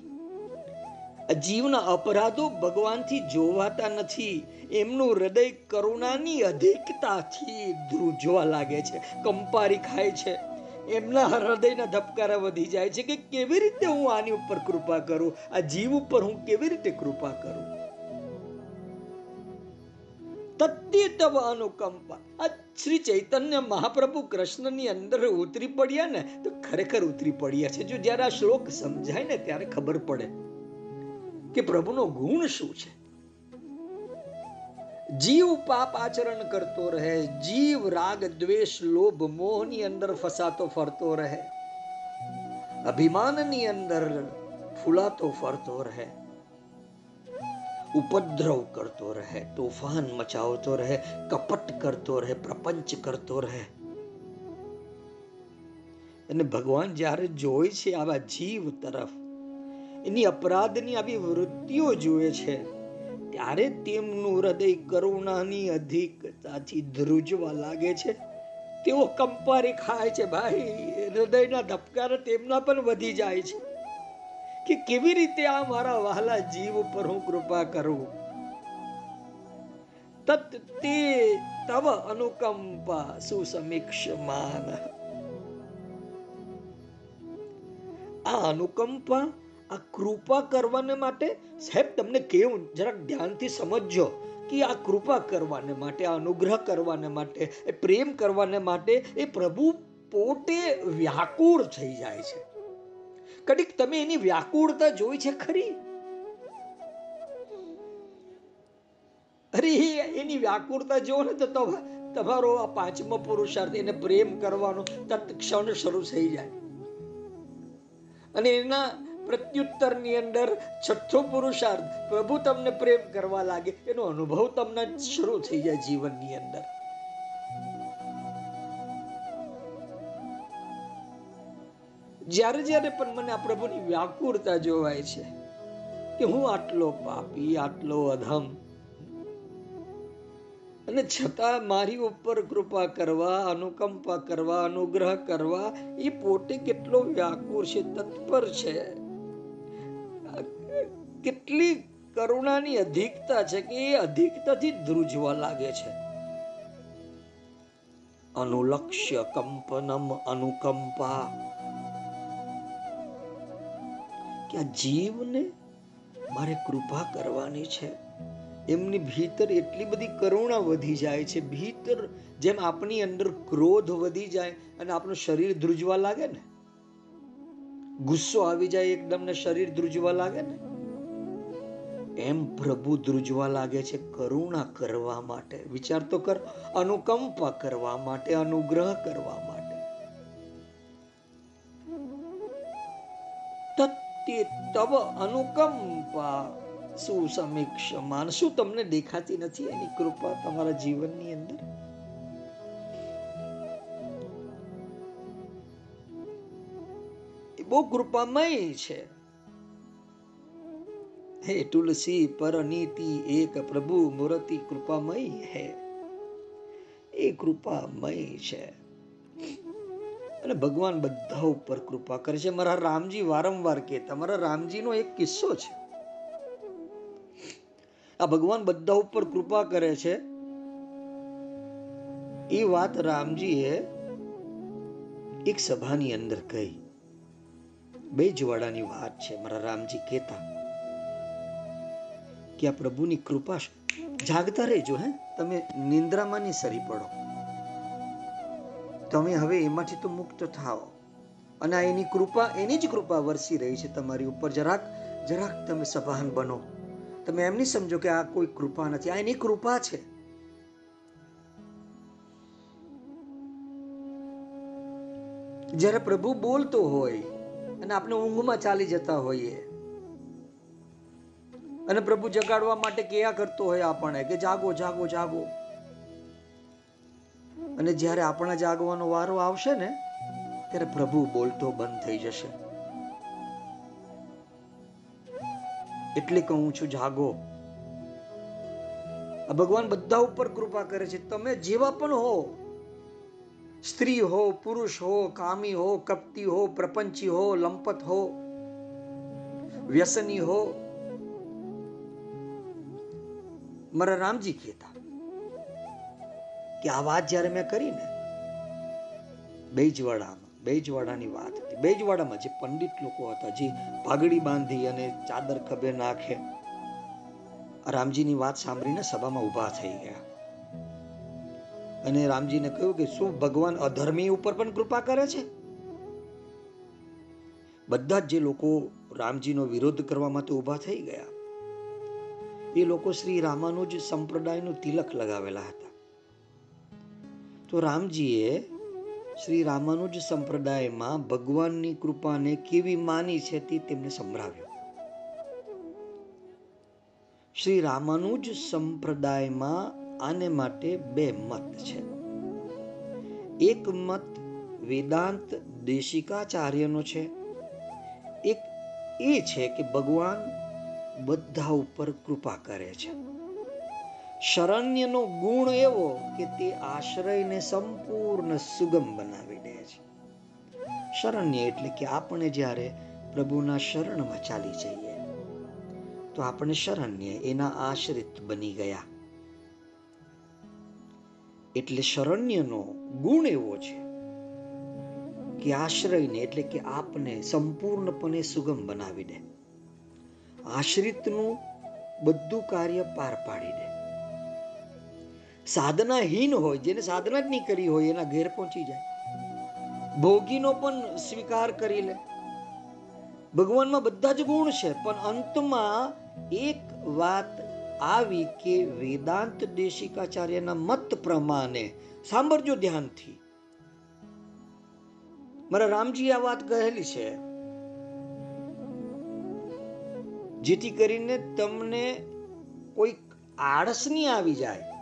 [SPEAKER 1] આ જીવના અપરાધો ભગવાનથી જોવાતા નથી. એમનું હૃદય કરુણાની અધિકતાથી ધ્રુજવા લાગે છે, કંપારી ખાય છે. એમના હૃદયના ધબકારા વધી જાય છે કે કેવી રીતે હું આની ઉપર કૃપા કરું? આ જીવ ઉપર હું કેવી રીતે કૃપા કરું? તત્યતવ અનુકંપા. આ શ્રી ચૈતન્ય મહાપ્રભુ કૃષ્ણની અંદર ઉતરી પડ્યા ને, તો ખરેખર ઉતરી પડ્યા છે. જો જ્યારે આ શ્લોક સમજાય ને, ત્યારે ખબર પડે કે પ્રભુનો ગુણ શું છે. જીવ પાપ આચરણ કરતો રહે, જીવ રાગ, દ્વેષ, લોભ, મોહની અંદર ફસાતો, ફરતો રહે. અભિમાનની અંદર ફૂલાતો, ફરતો રહે. ઉપદ્રવ કરતો રહે, તોફાન મચાવતો રહે, કપટ કરતો રહે, પ્રપંચ કરતો રહે. અને ભગવાન જ્યારે જોઈ છે આવા જીવ તરફ, એની અપરાધની આવી વૃત્તિઓ જુએ છે, ત્યારે તેમનું હૃદય કરુણાની અધિકતાથી ધ્રુજવા લાગે છે. તેઓ કંપારી ખાય છે, ભાઈ, હૃદયના ધબકારા તેમના પણ વધી જાય છે. કે કેવી રીતે આ મારા વહાલા જીવ પર હું કૃપા કરું? તત તે તવ અનુકંપા સુસમીક્ષમાન. આ અનુકંપા, આ કૃપા કરવાને માટે, સાહેબ, તમને કેવું? જરાક ધ્યાનથી સમજજો કે આ કૃપા કરવાને માટે, આ અનુગ્રહ કરવાને માટે, એ પ્રેમ કરવાને માટે એ પ્રભુ પોતે વ્યાકુળ થઈ જાય છે. કડીક તમે એની વ્યાકુળતા જોઈ છે ખરી? અરે, એની વ્યાકુળતા જો ને તો તમારો આ પાંચમો પુરુષાર્થ એને પ્રેમ કરવાનો તત્ક્ષણ શરૂ થઈ જાય. અને એના પ્રત્યુત્તરની અંદર છઠ્ઠો પુરુષાર્થ પ્રભુ તમને પ્રેમ કરવા લાગે, એનો અનુભવ તમને શરૂ થઈ જાય જીવનની અંદર. જ્યારે જ્યારે પણ મને આ પ્રભુની વ્યાકુળતા જોવાય છે કે હું આટલો પાપી, આટલો અધમ, અને છતાં મારી ઉપર કૃપા કરવા, અનુકંપા કરવા, અનુગ્રહ કરવા, એ પોતે કેટલો વ્યાકુળ છે, તત્પર છે. કેટલી કરુણાની અધિકતા છે કે એ અધિકતાથી ધ્રુજવા લાગે છે. અનુલક્ષ્ય કંપનમ અનુકંપા કે આ જીવને મારે કૃપા કરવાની છે. એમની ભીતર એટલી બધી કરુણા વધી જાય છે. ભીતર જેમ આપણી અંદર ક્રોધ વધી જાય અને આપણું શરીર ધ્રુજવા લાગે ને? ગુસ્સો આવી જાય એકદમ ને શરીર ધ્રુજવા લાગે ને? એમ પ્રભુ ધ્રુજવા લાગે છે કરુણા કરવા માટે. વિચાર તો કર, અનુકંપા કરવા માટે, અનુગ્રહ કરવા તત્તે તવ અનુકંપા સુસમીક્ષમાન શું તમને દેખાતી નથી એની કૃપા તમારા જીવનની અંદર? બહુ કૃપામય છે. હે તુલસી પર નીતિ એક પ્રભુ મૂર્તિ કૃપામય હે. એ કૃપામય છે. અને ભગવાન બધા ઉપર કૃપા કરે છે મારા રામજી વારંવાર કે તમારા રામજીનો એક કિસ્સો છે. આ ભગવાન બધા ઉપર કૃપા કરે છે. એ વાત રામજીએ એક સભાની અંદર કહી. બે જવાડાની વાત છે, મારા રામજી કહેતા. કે આ પ્રભુની કૃપા જાગતા રહેજો, હે. તમે નિંદ્રામાં નહીં સરી પડો. તમે હવે એમાંથી તો મુક્ત થાઓ. અને આ એની કૃપા, એની જ કૃપા વરસી રહી છે તમારી ઉપર. જરાક જરાક તમે સભાન બનો. તમે એમ નહીં સમજો કે આ કોઈ કૃપા નથી. આ એની કૃપા છે. જ્યારે પ્રભુ બોલતો હોય અને આપણે ઊંઘમાં ચાલી જતા હોઈએ અને પ્રભુ જગાડવા માટે કયા કરતો હોય આપણને કે જાગો જાગો જાગો. અને જ્યારે આપણા જાગવાનો વારો આવશે ને, ત્યારે પ્રભુ બોલતો બંધ થઈ જશે. એટલે કહું છું, જાગો. આ ભગવાન બધા ઉપર કૃપા કરે છે. તમે જેવા પણ હો, સ્ત્રી હો, પુરુષ હો, કામી હો, કપટી હો, પ્રપંચી હો, લંપત હો, વ્યસની હો, મારા રામજી કહેતા. કે આ વાત જ્યારે મેં કરી ને, બેજવાડામાં, બેજવાડાની વાત હતી. બેજવાડામાં જે પંડિત લોકો હતા, જે પાઘડી બાંધી અને ચાદર ખભે નાખે, રામજીની વાત સાંભળીને સભામાં ઊભા થઈ ગયા. અને રામજીને કહ્યું કે શું ભગવાન અધર્મી ઉપર પણ કૃપા કરે છે? બધા જ જે લોકો રામજીનો વિરોધ કરવા માટે ઊભા થઈ ગયા, એ લોકો શ્રી રામાનુજ સંપ્રદાયનું તિલક લગાવેલા હતા. તો રામજીએ શ્રી રામાનુજ સંપ્રદાયમાં ભગવાનની કૃપાને કેવી માની છે તે તેમને સંભળાવ્યું. શ્રી રામાનુજ સંપ્રદાયમાં આને માટે બે મત છે. એક મત વેદાંત દેશિકાચાર્યનો છે. એક એ છે કે ભગવાન બધા ઉપર કૃપા કરે છે. શરણ્યનો ગુણ એવો કે તે આશ્રયને સંપૂર્ણ સુગમ બનાવી દે છે. શરણ્ય એટલે કે આપણે જ્યારે પ્રભુના શરણમાં ચાલી જઈએ, તો આપણે શરણ્ય એના આશ્રિત બની ગયા. એટલે શરણ્યનો ગુણ એવો છે કે આશ્રયને એટલે કે આપને સંપૂર્ણપણે સુગમ બનાવી દે. આશ્રિતનું બધું કાર્ય પાર પાડી દે. સાધનાહીન હોય, જેને સાધના જ નહીં કરી હોય, એના ઘેર પહોંચી જાય. ભોગીનો પણ સ્વીકાર કરી લે. ભગવાનમાં બધા જ ગુણ છે, પણ અંતમાં એક વાત આવી કે વેદાંત દેશિકાચાર્યના મત પ્રમાણે, સાંભળજો ધ્યાનથી. મારા રામજી આ વાત કહેલી છે. જેથી કરીને તમને કોઈક આળસ નહીં આવી જાય.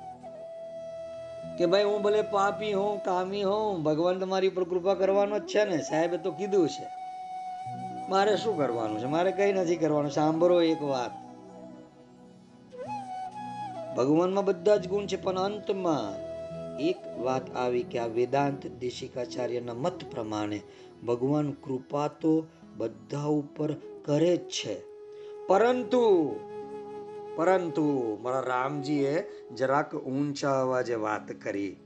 [SPEAKER 1] કે ભાઈ હું ભલે પાપી હોઉં, કામી હોઉં, ભગવાન તમારી ઉપર કૃપા કરવાનો જ છે ને. સાહેબે તો કીધું છે. મારે શું કરવાનું છે? મારે કઈ નથી કરવાનું. સાંભળો એક વાત. ભગવાનમાં બધા જ ગુણ છે, પણ અંતમાં એક વાત આવી કે આ વેદાંત દેશિકાચાર્યના મત પ્રમાણે ભગવાન કૃપા તો બધા ઉપર કરે જ છે. પરંતુ પરંતુ મારા રામજીએ જરાક ઊંચા અવાજે વાત કરી.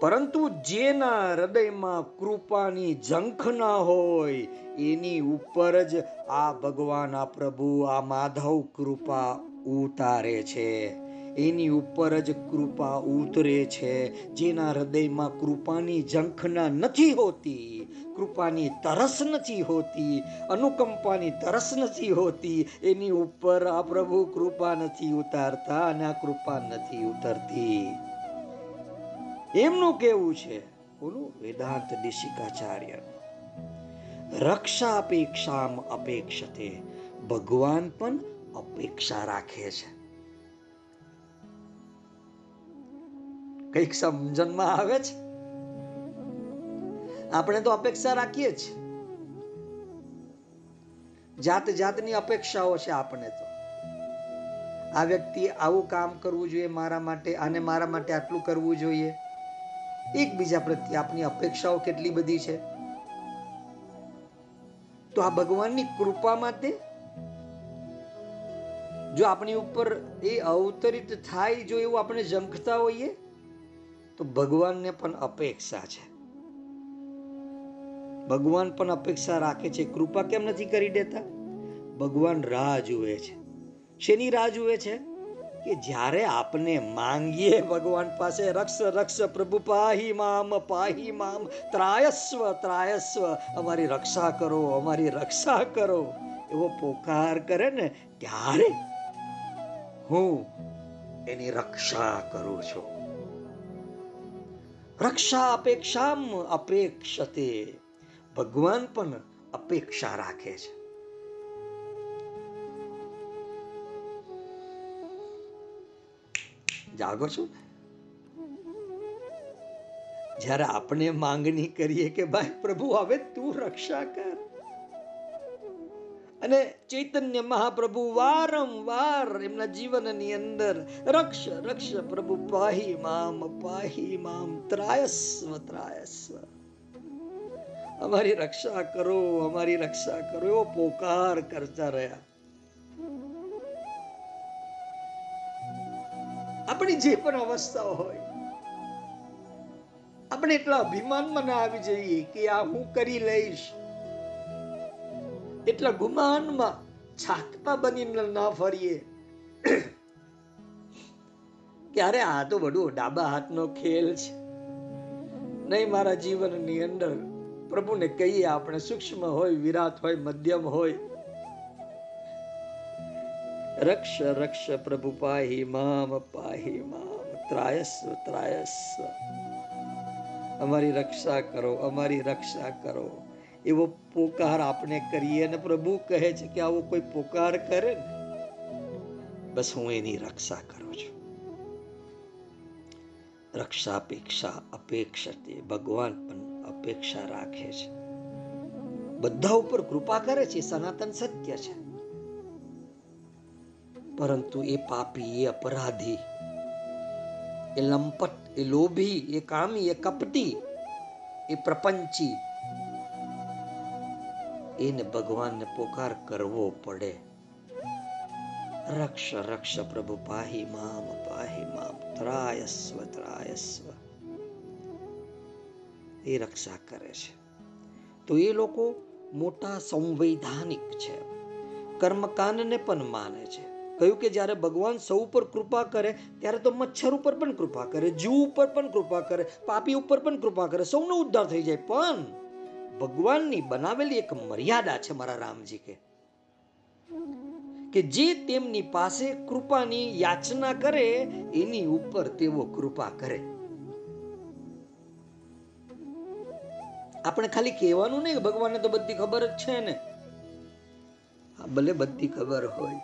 [SPEAKER 1] પરંતુ જેના હૃદયમાં કૃપાની ઝંખ ના હોય, એની ઉપર જ આ ભગવાન, આ પ્રભુ, આ માધવ કૃપા ઉતારે છે. એની ઉપર જ કૃપા ઉતરે છે. જેના હૃદયમાં કૃપાની ઝંખના નથી હોતી કૃપાની તરસ નથી હોતી, અનુકંપાની તરસ નથી હોતી, એની ઉપર આ પ્રભુ કૃપા નથી ઉતારતા અને આ કૃપા નથી ઉતરતી. એમનું કેવું છે? બોલું, વેદાંત દેશિકાચાર્ય રક્ષા અપેક્ષામ અપેક્ષતે, ભગવાન પણ અપેક્ષા રાખે છે. કંઈક સમજણમાં આવે છે? આપણે તો અપેક્ષા રાખીએ જ. જાત જાતની અપેક્ષાઓ છે આપણે તો. આ વ્યક્તિ આવું કામ કરવું જોઈએ મારા માટે અને મારા માટે આટલું કરવું જોઈએ. એકબીજા પ્રત્યે આપની અપેક્ષાઓ કેટલી બધી છે? તો આ ભગવાનની કૃપા માટે? જો આપણી ઉપર એ અવતરિત થાય જો એવું આપણે ઝંખતા હોઈએ, તો ભગવાનને પણ અપેક્ષા છે. ભગવાન પણ અપેક્ષા રાખે છે, કૃપા કેમ નથી કરી દેતા? ભગવાન રાહ જુએ છે. શેની રાહ જુએ છે? કે જ્યારે આપને માંગીએ ભગવાન પાસે, રક્ષ રક્ષ, પ્રભુ, પાહી, મામ પાહી, મામ, ત્રાયસ્વ ત્રાયસ્વ, અમારી રક્ષા કરો, અમારી રક્ષા કરો. એવો પોકાર કરે ને, ત્યારે હું એની રક્ષા કરું છું. રક્ષા અપેક્ષામ અપેક્ષતે. ભગવાન પણ અપેક્ષા રાખે છે. જાગો છો? જ્યારે આપણે માંગણી કરીએ કે ભાઈ, પ્રભુ, હવે તું રક્ષા કર. અને ચૈતન્ય મહાપ્રભુ વારંવાર એમના જીવનની અંદર, રક્ષ રક્ષ, પ્રભુ, પાહી મામ પાહી મામ, ત્રાયસ્વ ત્રાયસ્વ. અમારી રક્ષા કરો, અમારી રક્ષા કરો, એવો પોકાર કરતા રહ્યા. આપણી જે પણ અવસ્થા હોય, આપણે એટલા અભિમાનમાં ના આવી જઈએ કે આ હું કરી લઈશ. એટલા ગુમાનમાં છાકતા બનીને ના ફરીએ. ક્યારે આ તો બધું ડાબા હાથનો ખેલ છે. નહીં, મારા જીવનની અંદર પ્રભુને કહીએ, આપણે સૂક્ષ્મ હોય વિરાટ હોય, મધ્યમ હોય. રક્ષ રક્ષ પ્રભુ પાહી, મામ પાહી, મામ ત્રાયસ્વ ત્રાયસ્વ અમારી રક્ષા કરો, અમારી રક્ષા કરો. એવો પોકાર આપણે કરીએ અને પ્રભુ કહે છે કે આવો કોઈ પોકાર કરે ને, બસ હું એની રક્ષા કરું છું. રક્ષા અપેક્ષા અપેક્ષતે ભગવાન પણ અપેક્ષા રાખે છે. બધા ઉપર કૃપા કરે છે સનાતન સત્ય છે. પરંતુ એ પાપી, એ અપરાધી, એ લંપટ, એ લોભી, એ કામી, એ કપટી, એ પ્રપંચી, એને ભગવાનને પોકાર કરવો પડે. રક્ષ રક્ષ પ્રભુ, પાહી મામ પાહી મામ, ત્રાયસ્વ ત્રાયસ્વ. એ રક્ષા કરે છે. તો એ લોકો મોટા સંવૈધાનિક છે. કર્મકાંડને પણ માને છે. કહ્યું કે જ્યારે ભગવાન સૌ ઉપર કૃપા કરે, ત્યારે તો મચ્છર ઉપર પણ કૃપા કરે, જીવ ઉપર પણ કૃપા કરે, પાપી ઉપર પણ કૃપા કરે, સૌનો ઉદ્ધાર થઈ જાય. પણ ભગવાનની બનાવેલી એક મર્યાદા છે મારા રામજી કે કે જે તેમની પાસે કૃપાની યાચના કરે, એની ઉપર તેઓ કૃપા કરે. આપણે ખાલી કહેવાનું નહીં, ભગવાનને તો બધી ખબર જ છે ને. ભલે બધી ખબર હોય.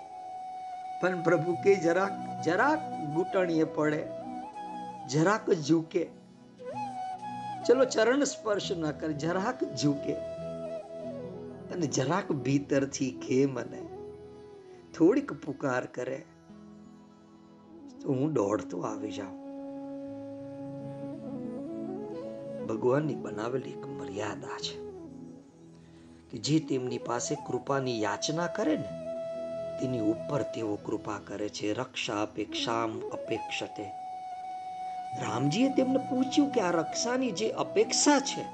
[SPEAKER 1] પણ પ્રભુ કે જરાક જરાક ઘૂંટણીએ પડે, જરાક ઝૂકે. ચલો ચરણ સ્પર્શ ન કરે, જરાક ઝૂકે. અને જરાક ભીતરથી ખે મને થોડીક પુકાર કરે. તો હું દોડતો આવી જાઉં. ભગવાનની બનાવેલી એક મર્યાદા છે કે જે તેમની પાસે કૃપાની યાચના કરે ને, તેની ઉપર તેઓ કૃપા કરે છે, રક્ષા અપેક્ષામ અપેક્ષતે રામજીએ તેમને પૂછ્યું કે આ રક્ષાની જે અપેક્ષા છે,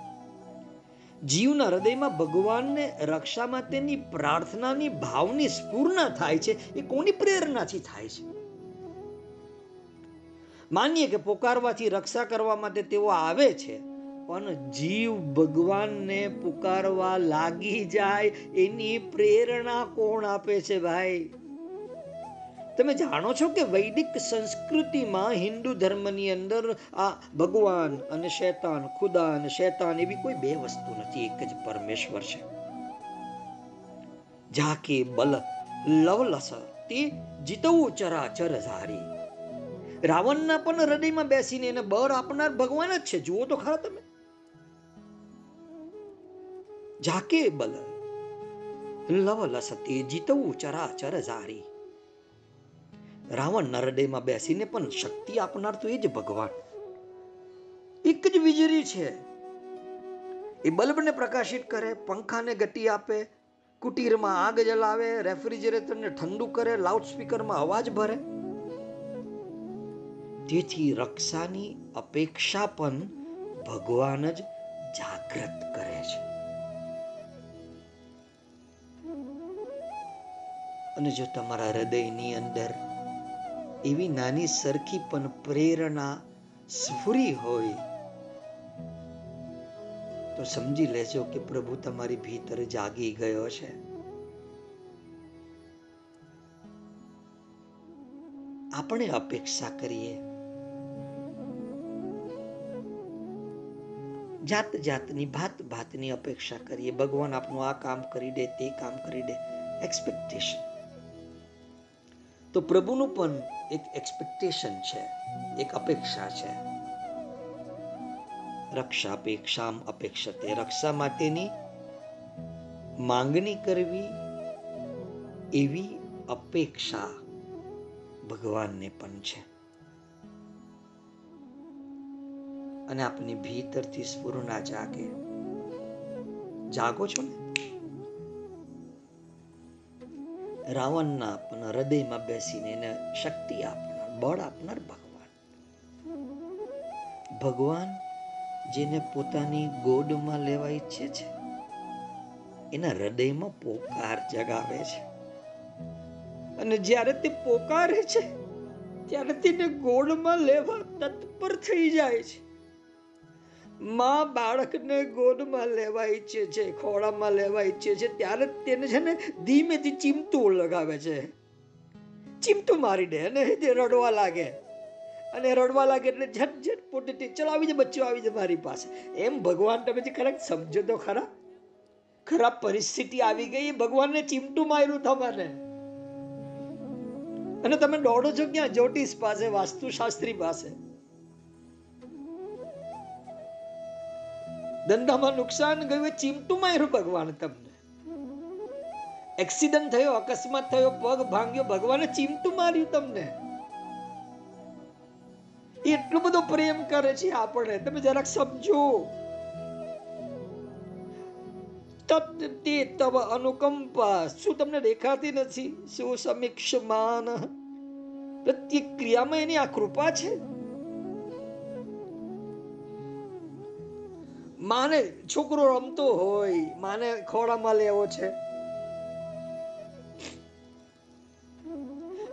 [SPEAKER 1] જીવના હૃદયમાં ભગવાનને રક્ષામાં તેની પ્રાર્થનાની ભાવની સ્ફૂર્ણા થાય છે, એ કોની પ્રેરણાથી થાય છે? માનીએ કે પોકારવાથી રક્ષા કરવા માટે તેઓ આવે છે પણ જીવ ભગવાનને પુકારવા લાગી જાય, એની પ્રેરણા કોણ આપે છે ભાઈ? તમે જાણો છો કે વૈદિક સંસ્કૃતિમાં હિન્દુ ધર્મની અંદર આ ભગવાન અને શૈતાન, ખુદા અને શૈતાન એવી કોઈ બે વસ્તુ નથી, એક જ પરમેશ્વર છે. જાકે બલ, લવલસ, તે જીતવું ચરાચર ધારી રાવણના પણ હૃદયમાં બેસીને એને બર આપનાર ભગવાન જ છે. જુઓ તો ખરા તમે. જાકે બલ? લવલસ તે જીતવું ચરાચર ઝારી. રાવણ નરડેમાં બેસીને પણ શક્તિ આપનાર તો એ જ ભગવાન. એક જ વીજળી છે. એ બલ્બને પ્રકાશિત કરે, પંખાને ગતિ આપે, કુટીરમાં આગ જલાવે, રેફ્રિજરેટરને ઠંડુ કરે, લાઉડસ્પીકરમાં અવાજ ભરે. તેથી રક્ષાની અપેક્ષા પણ ભગવાન જ જાગૃત કરે છે. અને જો તમારા હૃદયની અંદર એવી નાની સરખી પણ પ્રેરણા સ્ફુરી હોય, તો સમજી લેજો કે પ્રભુ તમારી ભીતર જાગી ગયો છે. આપણે અપેક્ષા કરીએ. જાત જાતની ભાત ભાતની અપેક્ષા કરીએ. ભગવાન આપનું આ કામ કરી દે, તે કામ કરી દે. એક્સપેક્ટેશન તો પ્રભુનું પણ એક એક્સપેક્ટેશન છે, એક અપેક્ષા છે. રક્ષા અપેક્ષામ અપેક્ષતે, રક્ષા માટેની માંગણી કરવી એવી અપેક્ષા ભગવાનને પણ છે. અને આપની ભીતરથી સ્ફુરણા જાગે. જાગો છો ને? રાવણના આપના હૃદયમાં બેસીને એને શક્તિ આપનાર, બળ આપનાર ભગવાન. ભગવાન જેને પોતાની ગોડમાં લેવા ઈચ્છે છે, એના હૃદયમાં પોકાર જગાવે છે. અને જ્યારે તે પોકારે છે, ત્યારે તેને ગોળમાં લેવા તત્પર થઈ જાય છે. માં બાળકને ગોદમાં લેવા ઈચ્છે છે, ખોળામાં લેવા ઈચ્છે છે, ત્યારે તેને છે ને ધીમેથી ચીમતું લગાવે છે. ચીમતું મારી દે અને તે રડવા લાગે. અને રડવા લાગે એટલે ઝટ ઝટ પોતે ચલો આવી જાય બચ્ચો આવી જાય મારી પાસે. એમ ભગવાન તમે જે ખરા સમજો તો ખરા. ખરાબ પરિસ્થિતિ આવી ગઈ, ભગવાનને ચીમટું માર્યું તમારે. અને તમે દોડો છો ક્યાં? જ્યોતિષ પાસે, વાસ્તુશાસ્ત્રી પાસે. ધંધામાં નુકસાન ગયું ચીમટું માર્યું ભગવાન તમને. એક્સિડન્ટ થયો, અકસ્માત થયો, પગ ભાંગ્યો, ભગવાને ચીમટું માર્યું તમને. એટલો બધો પ્રેમ કરે છે આપણે. તમે જરાક સમજો. તે તવ અનુકંપા. શું તમને દેખાતી નથી? શું સમીક્ષમાન? પ્રત્યેક ક્રિયામાં એની આ કૃપા છે? માને છોકરો રમતો હોય, માને ખોળામાં લેવો છે.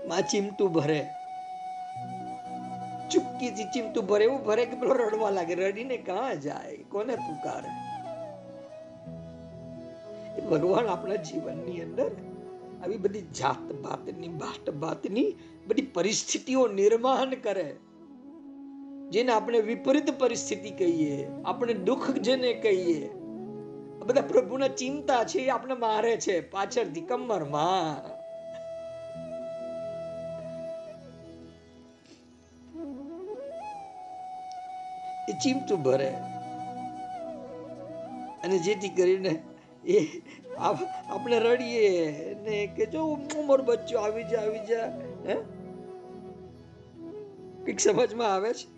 [SPEAKER 1] માં ચીમટું ભરે. ચુપકીથી ચીમટું ભરે, એવું ભરે કે પેલો રડવા લાગે. રડીને કાં જાય? કોને પુકારે? ભગવાન આપણા જીવનની અંદર આવી બધી જાત ભાતની ભાત ભાતની બધી પરિસ્થિતિઓ નિર્માણ કરે. જેને આપણે વિપરીત પરિસ્થિતિ કહીએ, આપણે દુઃખ જેને કહીએ, આ બધા પ્રભુના ચિંતા છે એ આપણે મારે છે પાછળથી કમરમાં. એ ચીમતું ભરે. અને જેથી કરીને એ આપણે રડીએ ને કે જો ઉમર બચ્ચો આવી જા આવી જા, હે? કંઈક સમજમાં આવે છે?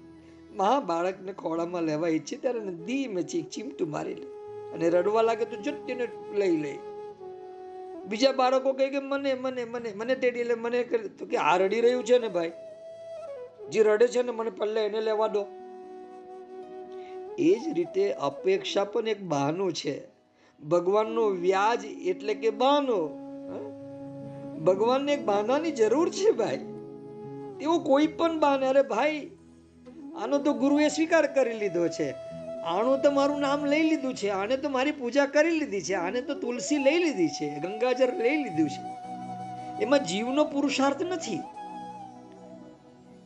[SPEAKER 1] મહા બાળકને ખોળામાં લેવા ઈચ્છે ત્યારે ધીમે ચીક ચીમટું મારી લે. અને રડવા લાગે તો જટ તેને લઈ લે. બીજા બાળકો કહે કે મને મને મને મને તેડી લે, મને તો કે આ રડી રહ્યું છે ને ભાઈ? જે રડે છે ને મને પલ્લે એને લેવા દો. એ જ રીતે અપેક્ષા પણ એક બહાનું છે. ભગવાનનો વ્યાજ એટલે કે બહાનો ભગવાનને એક બહાનાની જરૂર છે ભાઈ. એવો કોઈ પણ બહાને અરે ભાઈ આનો તો ગુરુએ સ્વીકાર કરી લીધો છે. આણું તો મારું નામ લઈ લીધું છે. આને તો મારી પૂજા કરી લીધી છે. આને તો તુલસી લઈ લીધી છે. ગંગાજર લઈ લીધું છે. એમાં જીવનો પુરુષાર્થ નથી.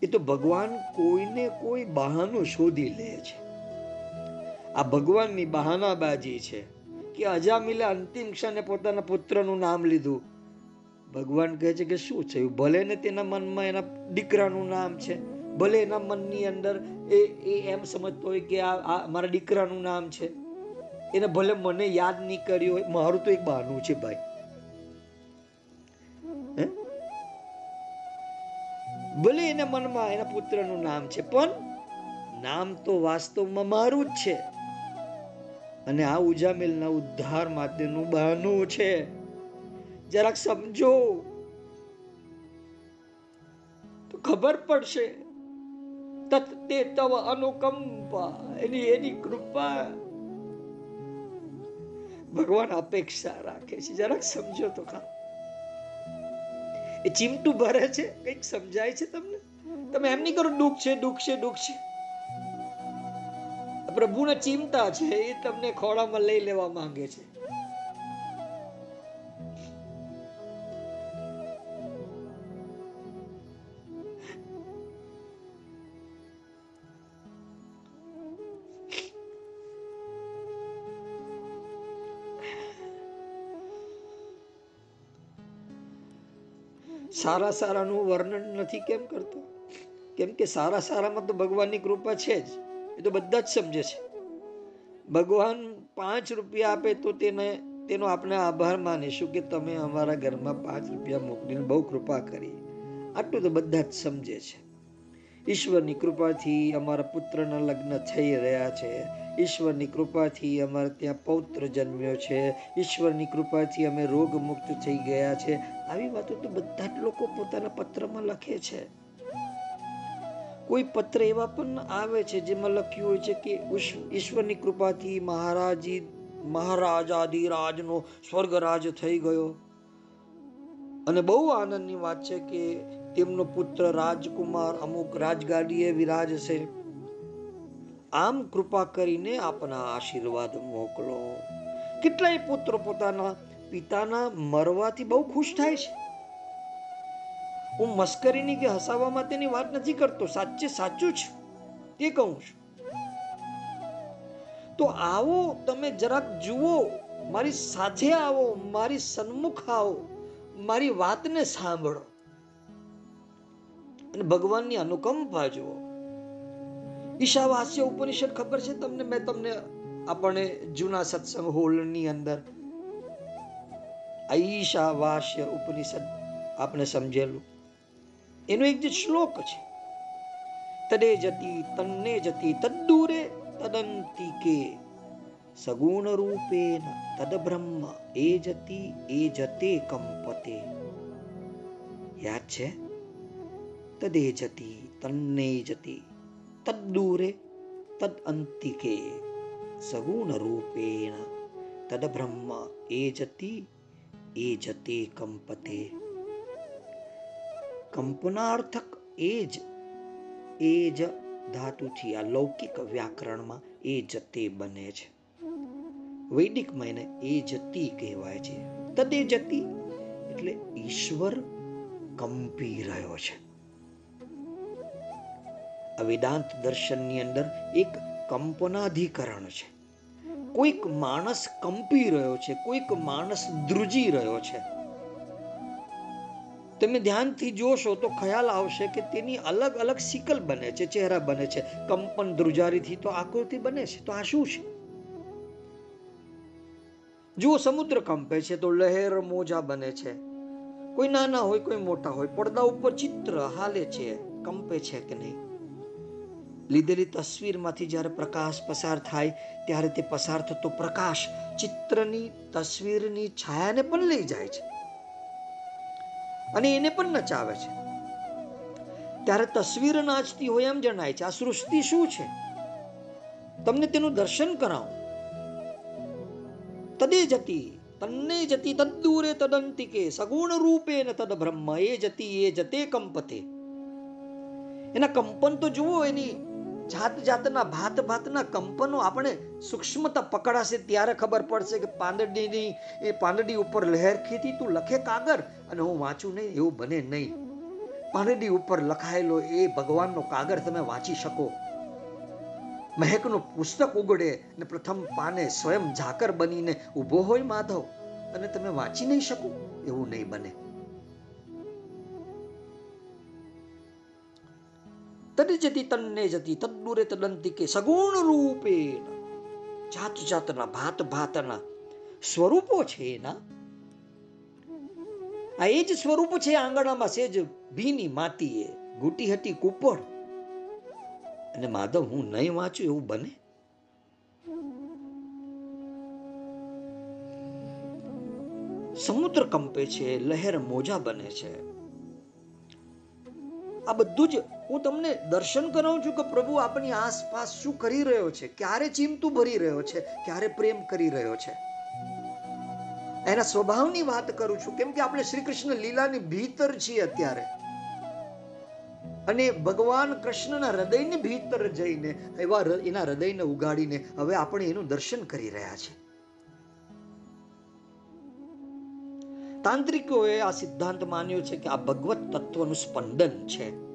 [SPEAKER 1] એ તો ભગવાન કોઈને કોઈ બહાનું શોધી લે છે. આ ભગવાનની બહાનાબાજી છે કે અજામિલે અંતિમ ક્ષણે પોતાના પુત્રનું નામ લીધું. ભગવાન કહે છે કે શું થયું? ભલે ને તેના મનમાં એના દીકરાનું નામ છે. ભલે એના મનની અંદર એ એ એમ સમજતો હોય કે આ મારા દીકરાનું નામ છે. એને ભલે મને યાદ નહીં કર્યું હોય, મારું તો એક બહાનું છે ભાઈ. ભલે એના મનમાં એના પુત્રનું નામ છે, પણ નામ તો વાસ્તવમાં મારું જ છે. અને આ ઉજામેલના ઉદ્ધાર માટેનું બહાનું છે. જરાક સમજો. તો ખબર પડશે. તત્તે તવ અનુકંપા એની એની કૃપા ભગવાન અપેક્ષા રાખે છે જરાક સમજો તો ખા। એ ચીમટું ભરે છે, કંઈક સમજાય છે તમને? તમે એમ નહીં કરો, દુઃખ છે દુઃખ છે દુઃખ છે। પ્રભુના ચિંતા છે, એ તમને ખોળામાં લઈ લેવા માંગે છે। સારા સારાનું વર્ણન નથી કેમ કરતો? કેમ કે સારા સારામાં તો ભગવાનની કૃપા છે જ. એ તો બધા જ સમજે છે. ભગવાન પાંચ રૂપિયા આપે તો તેને, તેનો આપણે આભાર માનીશું કે તમે અમારા ઘરમાં પાંચ રૂપિયા મોકલીને બહુ કૃપા કરી. આટલું તો બધા જ સમજે છે. ઈશ્વરની કૃપાથી અમારા પુત્રના લગ્ન થઈ રહ્યા છે. ઈશ્વરની કૃપાથી અમારે ત્યાં પૌત્ર જન્મ્યો છે. ઈશ્વરની કૃપાથી અમે રોગ મુક્ત થઈ ગયા છે. આવી વાતો તો બધા જ લોકો પોતાના પત્રમાં લખે છે. કોઈ પત્ર એવા પણ આવે છે જેમાં લખ્યું હોય છે કે ઈશ્વરની કૃપાથી મહારાજી મહારાજાધિરાજનો સ્વર્ગ રાજ થઈ ગયો. અને બહુ આનંદની વાત છે કે તેમનો પુત્ર રાજકુમાર અમુક રાજગાડીએ વિરાજશે. આમ કૃપા કરીને આપના આશીર્વાદ મોકલો. કેટલાય પુત્રો પોતાના પિતાના મરવાથી બહુ ખુશ થાય છે. હું મસ્કરીની કે હસાવવા માટેની વાત નથી કરતો, સાચે સાચું છે તે કહું છું. તો આવો તમે જરાક જુઓ, મારી સાથે આવો, મારી સન્મુખ આવો, મારી વાતને સાંભળો. અને ભગવાનની અનુકંપા જુઓ. ઈશાવાસ્ય ઉપનિષદ ખબર છે? તમને મેં તમને આપણે જૂના સત્સંગ હોલની અંદર ઈશાવાસ્ય ઉપનિષદ આપણે સમજેલું. એનો એક જે શ્લોક છે, તદે જતી તન્ને જતી તદ્દૂરે તદંતિકે સગુણ રૂપેન તદ બ્રહ્મ એ જતી એ જતે કંપતે યાદ છે? તદે જતી તન્ને જતી તદ્દૂરે તદ અંતિકે સગુણ રૂપેણ તદબ્રહ્મ એ જતી એ જતે કંપતે કંપનાર્થક એ જ એ જ ધાતુથી આ લૌકિક વ્યાકરણમાં એ જતે બને છે. વૈદિક મહિને એ જતી કહેવાય છે. તદે જતી એટલે ઈશ્વર કંપી રહ્યો છે. વેદાંત દર્શનની અંદર એક કંપનાધિકરણ છે. કોઈક માણસ કંપી રહ્યો છે, કોઈક માણસ ધ્રુજી રહ્યો છે. તમે ધ્યાનથી જોશો તો ખ્યાલ આવશે કે તેની અલગ અલગ સિકલ બને છે, ચહેરા બને છે. કંપન ધ્રુજારીથી તો આકૃતિ બને છે, તો આ શું છે? જુઓ, સમુદ્ર કંપે છે તો લહેર મોજા બને છે. કોઈ નાના હોય, કોઈ મોટા હોય, પડદા ઉપર ચિત્ર હાલે છે, કંપે છે કે નહીં? લીધેલી તસવીરમાંથી જ્યારે પ્રકાશ પસાર થાય, ત્યારે તે પસાર થતો પ્રકાશ ચિત્રની તસવીરની છાયાને પણ લઈ જાય છે. અને એને પણ નચાવે છે. ત્યારે તસવીર નાચતી હોય એમ જણાય છે, આ સૃષ્ટિ શું છે? તમને તેનું દર્શન કરાવો. તદે જતી, તન્ને જતી તદ્દૂરે તદંતિકે, સગુણ રૂપે ન તદ બ્રહ્મ, એ જતી, એ જતે કંપતે. એના કંપન તો જુઓ એની જાત જાતના ભાત ભાતના કંપનો આપણે સૂક્ષ્મતા પકડાશે ત્યારે ખબર પડશે કે પાંદડીની, એ પાંદડી ઉપર લહેર ખેતી, તું લખે કાગર અને હું વાંચું નહીં, એવું બને નહીં. પાંદડી ઉપર લખાયેલો એ ભગવાનનો કાગર તમે વાંચી શકો. મહેકનું પુસ્તક ઉગડે અને પ્રથમ પાને સ્વયં ઝાકર બનીને ઊભો હોય માધવ. અને તમે વાંચી નહીં શકો, એવું નહીં બને. તદ જતી તન્ને જતી તદ્દુરે તદંતિકે સગુણ રૂપે જાત જાતના ભાત ભાતના સ્વરૂપો છે એના આ એ જ સ્વરૂપ છે આંગણામાં સેજ ભીની માતીએ ઘૂટી હતી કુપડ અને માધવ હું નહીં વાંચું એવું બને સમુદ્ર કંપે છે લહેર મોજા બને છે આ બધું જ હું તમને દર્શન કરાવું છું કે પ્રભુ આપણી આસપાસ શું કરી રહ્યો છે? ક્યારે ચીમતું ભરી રહ્યો છે? ક્યારે પ્રેમ કરી રહ્યો છે? એના સ્વભાવની વાત કરું છું. કેમ કે આપણે શ્રી કૃષ્ણ લીલાની ભીતર છીએ અત્યારે. અને ભગવાન કૃષ્ણના હૃદયની ભીતર જઈને એવા એના હૃદયને ઉગાડીને હવે આપણે એનું દર્શન કરી રહ્યા છે તાંત્રિકોએ આ સિદ્ધાંત માન્યો છે કે આ ભગવત તત્વનું સ્પંદન છે.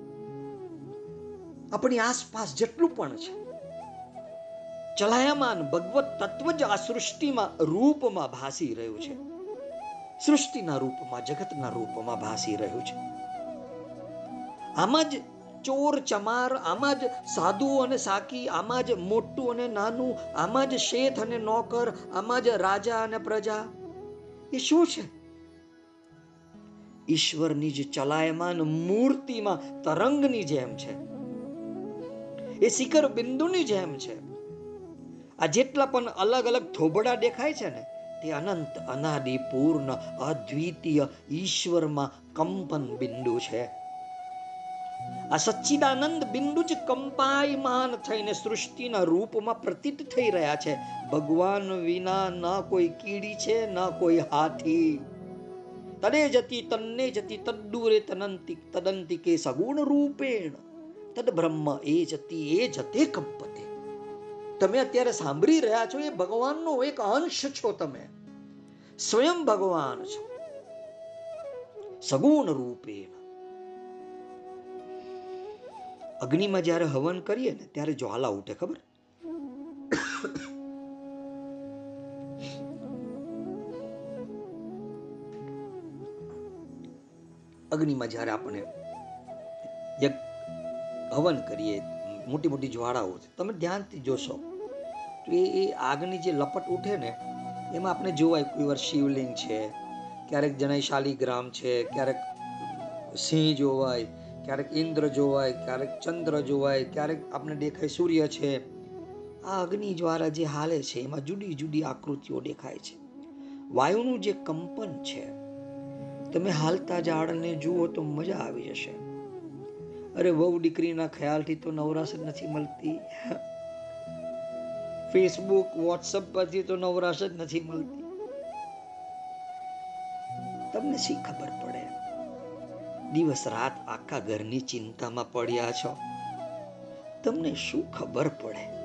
[SPEAKER 1] આપણી આસપાસ જેટલું પણ છે. ચલાયમાન ભગવત તત્વ જ આ સૃષ્ટિમાં રૂપમાં ભાસી રહ્યું છે. સૃષ્ટિના રૂપમાં, જગતના રૂપમાં ભાસી રહ્યું છે. આમાં જ ચોર, ચમાર, આમાં જ સાધુ અને સાકી, આમાં જ મોટું અને નાનું, આમાં જ શેઠ અને નોકર, આમાં જ રાજા અને પ્રજા. એ શું છે? ઈશ્વરની જે ચલાયમાન મૂર્તિમાં તરંગની જેમ છે. એ શિખર બિંદુની જેમ છે. આ જેટલા પણ અલગ અલગ થોબડા દેખાય છે ને, તે અનંત અનાદિ પૂર્ણ અદ્વિતીય ઈશ્વરમાં કંપન બિંદુ છે. આ સચ્ચિદાનંદ બિંદુ જ કંપાયમાન થઈને સૃષ્ટિના રૂપમાં પ્રતીત થઈ રહ્યા છે. ભગવાન વિના ન કોઈ કીડી છે, ન કોઈ હાથી. તને જતી તન્ને જતી તદ્દુરે તનંતિ તદંતિ કે સગુણ રૂપેણ. તદ બ્રહ્મ એ જતી એ જતે કંપતે તમે અત્યારે સાંભળી રહ્યા છો, એ ભગવાનનો એક અંશ છો તમે. સ્વયં ભગવાન છો. સગુણ રૂપે. અગ્નિમાં જ્યારે હવન કરીએ ને, ત્યારે જ્વાલા ઉઠે, ખબર? અગ્નિમાં જ્યારે આપણે હવન કરીએ, મોટી મોટી જ્વાળાઓ છે. તમે ધ્યાનથી જોશો. તો એ એ આગની જે લપટ ઉઠે ને, એમાં આપણે જોવાય કોઈ વાર શિવલિંગ છે, ક્યારેક જણાય શાલિગ્રામ છે, ક્યારેક સિંહ જોવાય, ક્યારેક ઇન્દ્ર જોવાય, ક્યારેક ચંદ્ર જોવાય, ક્યારેક આપણે દેખાય સૂર્ય છે. આ અગ્નિ જ્વાળા જે હાલે છે, એમાં જુદી જુદી આકૃતિઓ દેખાય છે. વાયુનું જે કંપન છે, તમે હાલતા ઝાડને જુઓ તો મજા આવી જશે. અરે વહુ દીકરીના ખ્યાલથી તો નવરાશ જ નથી મળતી. ફેસબુક વોટ્સઅપ પરથી તો નવરાશ જ નથી મળતી. તમને શી ખબર પડે? દિવસ રાત આખા ઘરની ચિંતામાં પડ્યા છો. તમને શું ખબર પડે?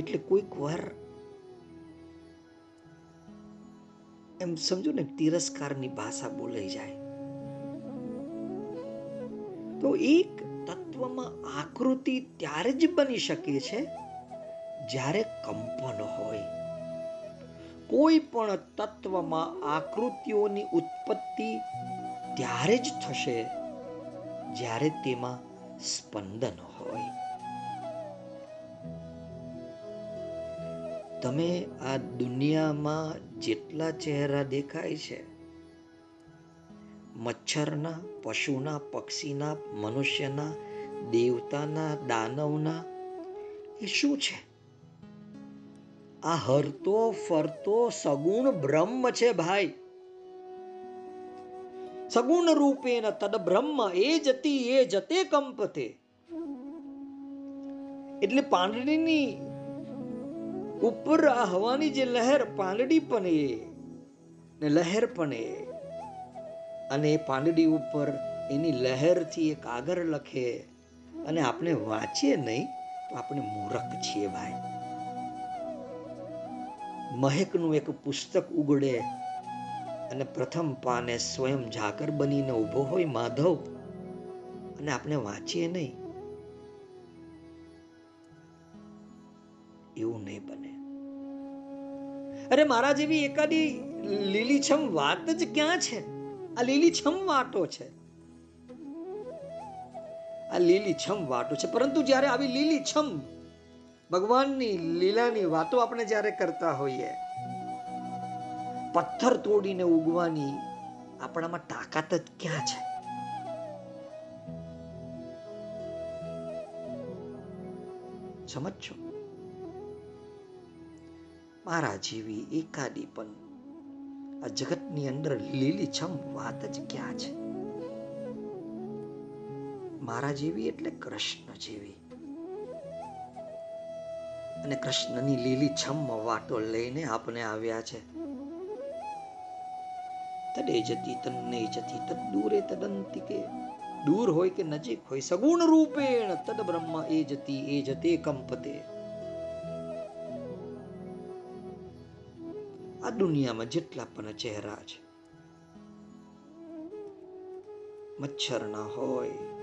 [SPEAKER 1] એટલે કોઈક વાર એમ સમજો ને, તિરસ્કારની ભાષા બોલાઈ જાય. તો એક તત્વમાં આકૃતિ ત્યારે જ બની શકે છે જ્યારે કંપન હોય. કોઈ પણ તત્વમાં આકૃતિઓની ઉત્પત્તિ ત્યારે જ થશે જ્યારે તેમાં સ્પંદન હોય. તમે આ દુનિયામાં જેટલા ચહેરા દેખાય છે મચ્છરના, પશુના, પક્ષીના, મનુષ્યના, દેવતાના, દાનવના, એ શું છે? આ હરતો ફરતો સગુણ બ્રહ્મ છે ભાઈ. સગુણ રૂપેન તદ બ્રહ્મ, એ જતી, એ જતે કંપતે. એટલે પાંદડીની ઉપર આ હવાની જે લહેર પાંદડી પણ એ ને લહેર પણ એ અને એ પાંદડી ઉપર એની લહેરથી એ કાગર લખે. અને આપણે વાંચીએ નહીં તો આપણે મૂરખ છીએ ભાઈ. મહેકનું એક પુસ્તક ઉગડે અને પ્રથમ પાને સ્વયં ઝાકર બનીને ઊભો હોય માધવ. અને આપણે વાંચીએ નહીં. એવું નહીં બને. અરે મારા જેવી એકાદી લીલીછમ વાત જ ક્યાં છે? આ લીલીછમ વાટો છે. આ લીલીછમ વાટો છે. પરંતુ જ્યારે આવી લીલીછમ ભગવાનની લીલાની વાતો આપણે જ્યારે કરતા હોઈએ, પથ્થર તોડીને ઉગવાની આપણામાં તાકાત જ ક્યાં છે? સમજ છો મારા જેવી એકાદી પણ આ જગતની અંદર લીલીછમ વાત જ ક્યાં છે? મારા જેવી એટલે કૃષ્ણ જેવી. અને કૃષ્ણની લીલી છમ વાટો લઈને આપણે આવ્યા છે. તડે જતી તન્ને જતી તદ દૂરે તદંતિકે દૂર હોય કે નજીક હોય, સગુણ રૂપેણ તદ બ્રહ્મ એ જતી એ જતે કંપતે. આ દુનિયામાં જેટલા પણ ચહેરા છે મચ્છરના હોય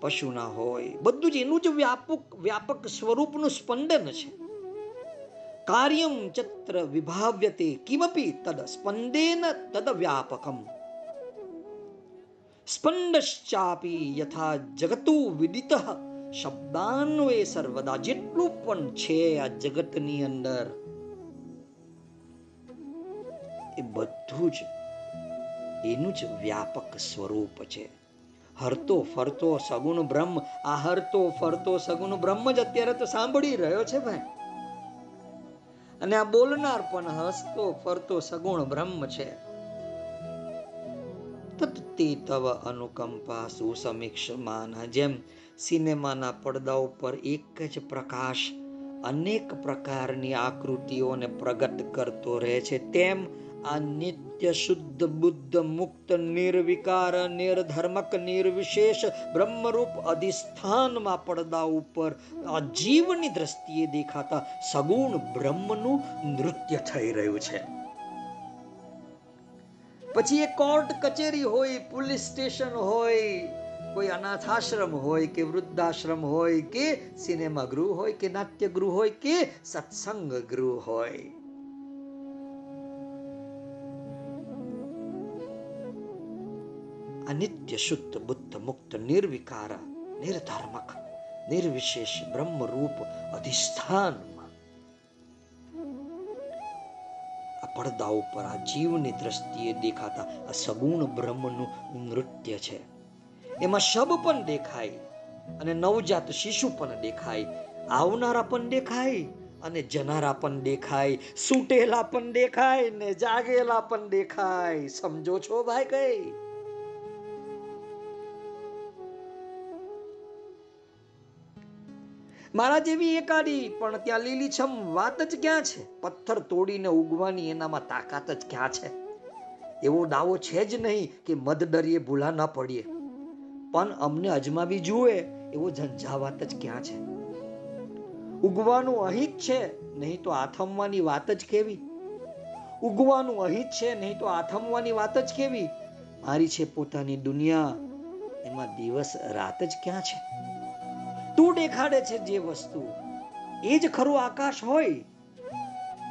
[SPEAKER 1] પશુના હોય, બધું જ એનું જ વ્યાપક વ્યાપક સ્વરૂપનું સ્પંદન છે. કાર્યમ ચત્ર વિભાવ્યતે કિમપી તદ સ્પંદેન તદ વ્યાપકમ. સ્પંદશ્ચાપી યથા જગતુ વિદિત શબ્દાન્વય સર્વદા. જેટલું પણ છે આ જગતની અંદર એ બધું જ એનું જ વ્યાપક સ્વરૂપ છે. હરતો ફરતો સગુણ બ્રહ્મ, આ હરતો ફરતો સગુણ બ્રહ્મ જ અત્યારે તો સાંભળી રહ્યો છે ભાઈ. અને આ બોલનાર પણ હસતો ફરતો સગુણ બ્રહ્મ છે. તે તવ અનુકંપા સુસમીક્ષમાન, જેમ સિનેમાના પડદા ઉપર એક જ પ્રકાશ અનેક પ્રકારની આકૃતિઓને પ્રગટ કરતો રહે છે, તેમ આ નિત્ય શુદ્ધ બુદ્ધ મુક્ત નિર્વિકાર નિર્ધર્મક નિર્વિશેષ બ્રહ્મરૂપ અધિષ્ઠાનમાં પડદા ઉપર આ જીવની દ્રષ્ટિએ દેખાતા સગુણ બ્રહ્મનું નૃત્ય થઈ રહ્યું છે પછી એ કોર્ટ કચેરી હોય પોલીસ સ્ટેશન હોય કોઈ અનાથાશ્રમ હોય કે વૃદ્ધાશ્રમ હોય કે સિનેમા ગૃહ હોય કે નાટ્ય ગૃહ હોય કે સત્સંગ ગૃહ હોય અનિત્ય શુદ્ધ બુદ્ધ મુક્ત નિર્વિકાર નિર્ધાર્મક નિર્વિશેષ બ્રહ્મ રૂપ અધિષ્ઠાનમાં આ પડદા ઉપર આ જીવની દ્રષ્ટિએ દેખાતા આ સગુણ બ્રહ્મનું નૃત્ય છે એમાં શબ પણ દેખાય અને નવજાત શિશુ પણ દેખાય આવનારા પણ દેખાય અને જનારા પણ દેખાય સૂટેલા પણ દેખાય ને જાગેલા પણ દેખાય સમજો છો ભાઈ કઈ મારા જેવી એકાડી પણ ત્યાં લીલીછમ વાત જ ક્યાં છે? પથ્થર તોડીને ઉગવાની એનામાં તાકાત જ ક્યાં છે? એવો દાવો છે જ નહીં કે મદ ડરીએ ભૂલા ન પડીએ. પણ અમને અજમાવી જુએ એવો ઝંઝાવાત જ ક્યાં છે? ઉગવાનું અહીં જ છે, નહીં તો આથમવાની વાત જ કેવી? ઉગવાનું અહીં જ છે, નહીં તો આથમવાની વાત જ કેવી? મારી છે પોતાની દુનિયા, એમાં દિવસ રાત જ ક્યાં છે? તું દેખાડે છે જે વસ્તુ. એ જ ખરું આકાશ હોય.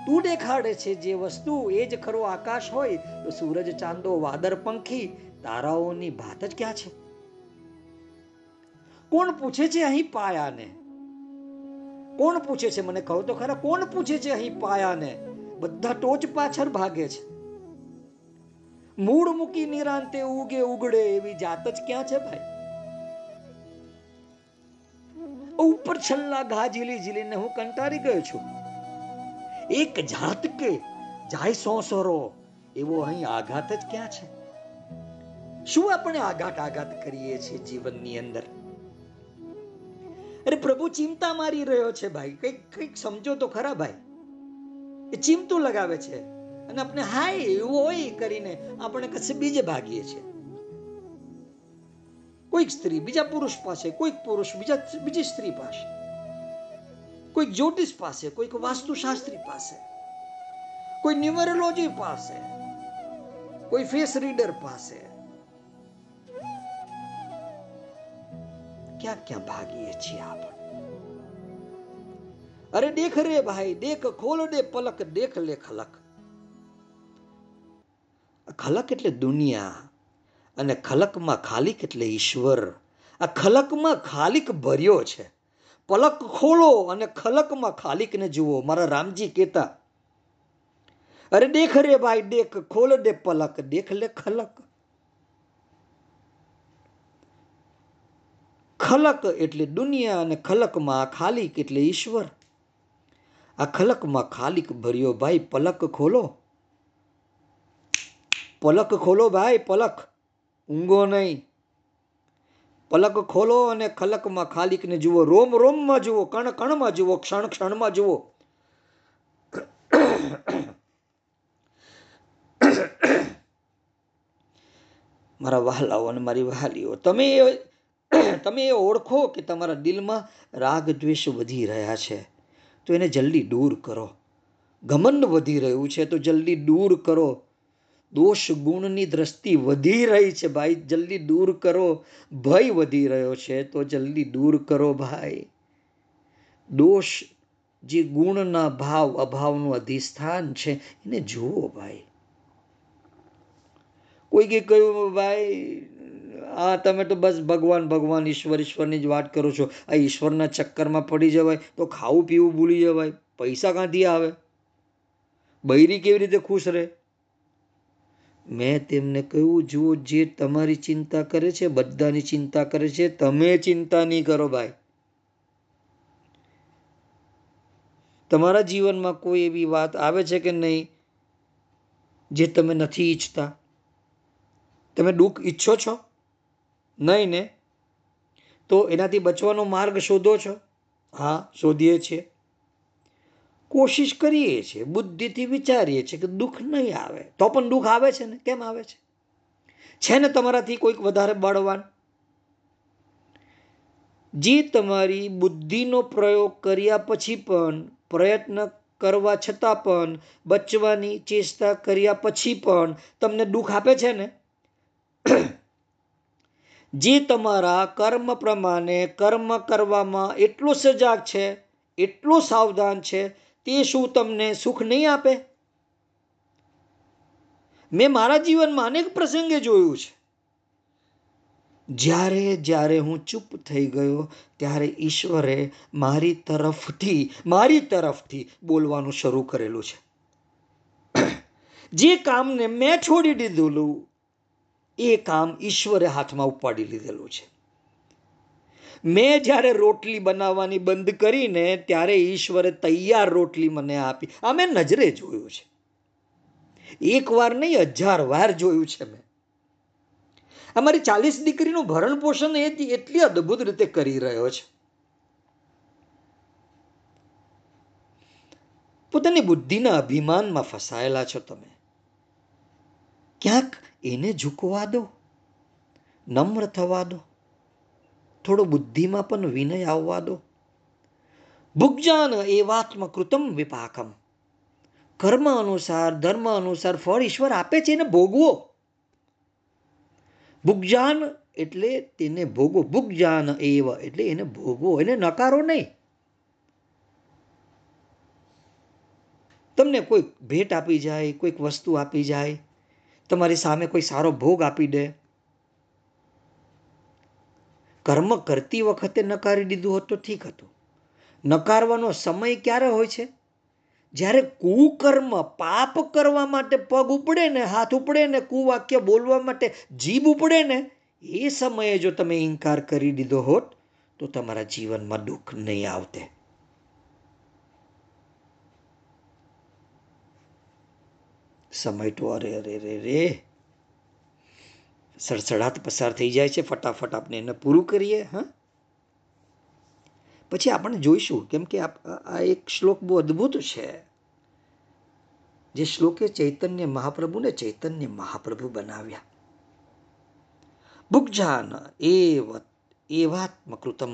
[SPEAKER 1] તું દેખાડે છે જે વસ્તુ, એ જ ખરું આકાશ હોય. તો સૂરજ, ચાંદો વાદર પંખી, તારાઓની ભાત જ ક્યાં છે? કોણ પૂછે છે અહીં પાયાને? કોણ પૂછે છે? મને કહો તો ખરા, કોણ પૂછે છે અહીં પાયાને? બધા ટોચ પાછળ ભાગે છે. મૂળ મૂકી નિરાંતે ઉગે, ઉગડે એવી જાત જ ક્યાં છે ભાઈ? ઉપર છલ્લા ઘા ઝીલી ઝીલીને હું કંટાળી ગયો છું. એક જાત કે જાય સોસરો એવો અહીં આઘાત જ ક્યાં છે? શું આપણે આઘાત આઘાત કરીએ છીએ જીવનની અંદર? અરે પ્રભુ, ચિંતા મારી રહ્યો છે ભાઈ. કંઈક કંઈક સમજો તો ખરા ભાઈ. એ ચિમતું લગાવે છે. અને આપણે હાય એવું હોય કરીને આપણે કશે બીજે ભાગીએ છીએ. કોઈક સ્ત્રી બીજા પુરુષ પાસે કોઈક પુરુષ બીજા બીજી સ્ત્રી પાસે કોઈક જ્યોતિષ પાસે કોઈક વાસ્તુશાસ્ત્રી પાસે કોઈ ન્યુમરોલોજી પાસે કોઈ ફેસ રીડર પાસે ક્યાં ક્યાં ભાગીએ છીએ આપણે અરે દેખ રે ભાઈ દેખ ખોલ દે પલક દેખ લે ખલક ખલક એટલે દુનિયા અને ખલકમાં ખાલિક એટલે ઈશ્વર. આ ખલકમાં ખાલિક ભર્યો છે. પલક ખોલો અને ખલકમાં ખાલિકને જુઓ. મારા રામજી કહેતા, અરે દેખ રે ભાઈ, દેખ, ખોલ દે પલક, દેખ લે ખલક. ખલક એટલે દુનિયા અને ખલકમાં ખાલિક એટલે ઈશ્વર. આ ખલકમાં ખાલિક ભર્યો ભાઈ, પલક ખોલો. પલક ખોલો ભાઈ, પલક. ઊંઘો નહીં. પલક ખોલો અને ખલકમાં ખાલિકને જુઓ. રોમ, રોમમાં જુઓ. કણ, કણમાં જુઓ. ક્ષણ, ક્ષણમાં જુઓ. મારા વહાલાઓ અને મારી વહાલીઓ, તમે તમે એ ઓળખો કે તમારા દિલમાં રાગ, દ્વેષ વધી રહ્યા છે. તો એને જલ્દી દૂર કરો. ઘમંડ વધી રહ્યું છે, તો જલ્દી દૂર કરો. દોષ ગુણની દ્રષ્ટિ વધી રહી છે ભાઈ. જલ્દી દૂર કરો. ભય વધી રહ્યો છે તો જલ્દી દૂર કરો ભાઈ. દોષ જે ગુણના ભાવ, અભાવનું અધિષ્ઠાન છે, એને જુઓ ભાઈ. કોઈ કે કહ્યું, ભાઈ, આ તમે તો બસ ભગવાન ભગવાન, ઈશ્વર, ઈશ્વરની જ વાત કરો છો. આ ઈશ્વરના ચક્કરમાં પડી જવાય તો ખાવું, પીવું ભૂલી જવાય. પૈસા ક્યાંથી આવે? બૈરી કેવી રીતે ખુશ રહે? મેં તેમને કહ્યું, જુઓ જે તમારી ચિંતા કરે છે, બધાની ચિંતા કરે છે, તમે ચિંતા નહીં કરો ભાઈ. તમારા જીવનમાં કોઈ એવી વાત આવે છે કે નહીં જે તમે નથી ઈચ્છતા? તમે દુઃખ ઈચ્છો છો? નહીં ને? તો એનાથી બચવાનો માર્ગ શોધો છો? હા, શોધીએ છીએ. કોશિશ કરીએ છીએ, બુદ્ધિથી વિચારીએ છીએ કે દુઃખ નહીં આવે. તો પણ દુઃખ આવે છે ને? કેમ આવે છે? છે ને તમારાથી કોઈક વધારે બળવાન? જે, તમારી બુદ્ધિનો પ્રયોગ કર્યા પછી પણ, પ્રયત્ન કરવા છતાં પણ, બચવાની ચેષ્ટા કર્યા પછી પણ તમને દુઃખ આપે છે ને? જે, તમારા કર્મ પ્રમાણે કર્મ કરવામાં એટલો સજાગ છે, એટલો સાવધાન છે તે શું તમને સુખ નહીં આપે? મેં મારા જીવનમાં અનેક પ્રસંગે જોયું છે. જ્યારે જ્યારે હું ચૂપ થઈ ગયો, ત્યારે ઈશ્વરે મારી તરફથી મારી તરફથી બોલવાનું શરૂ કરેલું છે. જે કામને મેં છોડી દીધેલું, એ કામ ઈશ્વરે હાથમાં ઉપાડી લીધેલું છે. મેં જ્યારે રોટલી બનાવવાની બંધ કરીને ત્યારે ઈશ્વરે તૈયાર રોટલી મને આપી. આ મેં નજરે જોયું છે. એક વાર નહીં, હજાર વાર જોયું છે મેં. અમારી ચાલીસ દીકરીનું ભરણ પોષણ એ એટલી અદ્ભુત રીતે કરી રહ્યો છે. પોતાની બુદ્ધિના અભિમાનમાં ફસાયેલા છો તમે. ક્યાંક એને ઝૂકવા દો, નમ્ર થવા દો. થોડો બુદ્ધિમાં પણ વિનય આવવા દો. ભુગજાન એવાત્મ કૃતમ વિપાકમ. કર્મ અનુસાર, ધર્મ અનુસાર ફળ ઈશ્વર આપે છે એને ભોગવો. ભુગજાન એટલે તેને ભોગવો. ભુગજાન એવ એટલે એને ભોગવો, એને નકારો નહીં. તમને કોઈક ભેટ આપી જાય, કોઈક વસ્તુ આપી જાય, તમારી સામે કોઈ સારો ભોગ આપી દે કર્મ કરતી વખતે નકારી દીધું હોત તો ઠીક હતું. નકારવાનો સમય ક્યારે હોય છે? જ્યારે કુકર્મ પાપ કરવા માટે પગ ઉપડે ને, હાથ ઉપડે ને, કુવાક્ય બોલવા માટે જીભ ઉપડે ને, એ સમયે જો તમે ઇનકાર કરી દીધો હોત તો તમારા જીવનમાં દુઃખ નહીં આવતે. સમય તો અરે અરે રે રે સડસડાટ પસાર થઈ જાય છે, ફટાફટ આપણે એને પૂરું કરીએ, હા? પછી આપણે જોઈશું, કેમ કે આ એક શ્લોક બહુ અદ્ભુત છે. જે શ્લોકે ચૈતન્ય મહાપ્રભુને ચૈતન્ય મહાપ્રભુ બનાવ્યા. ભુગજાન એવ એવાત્મકૃતમ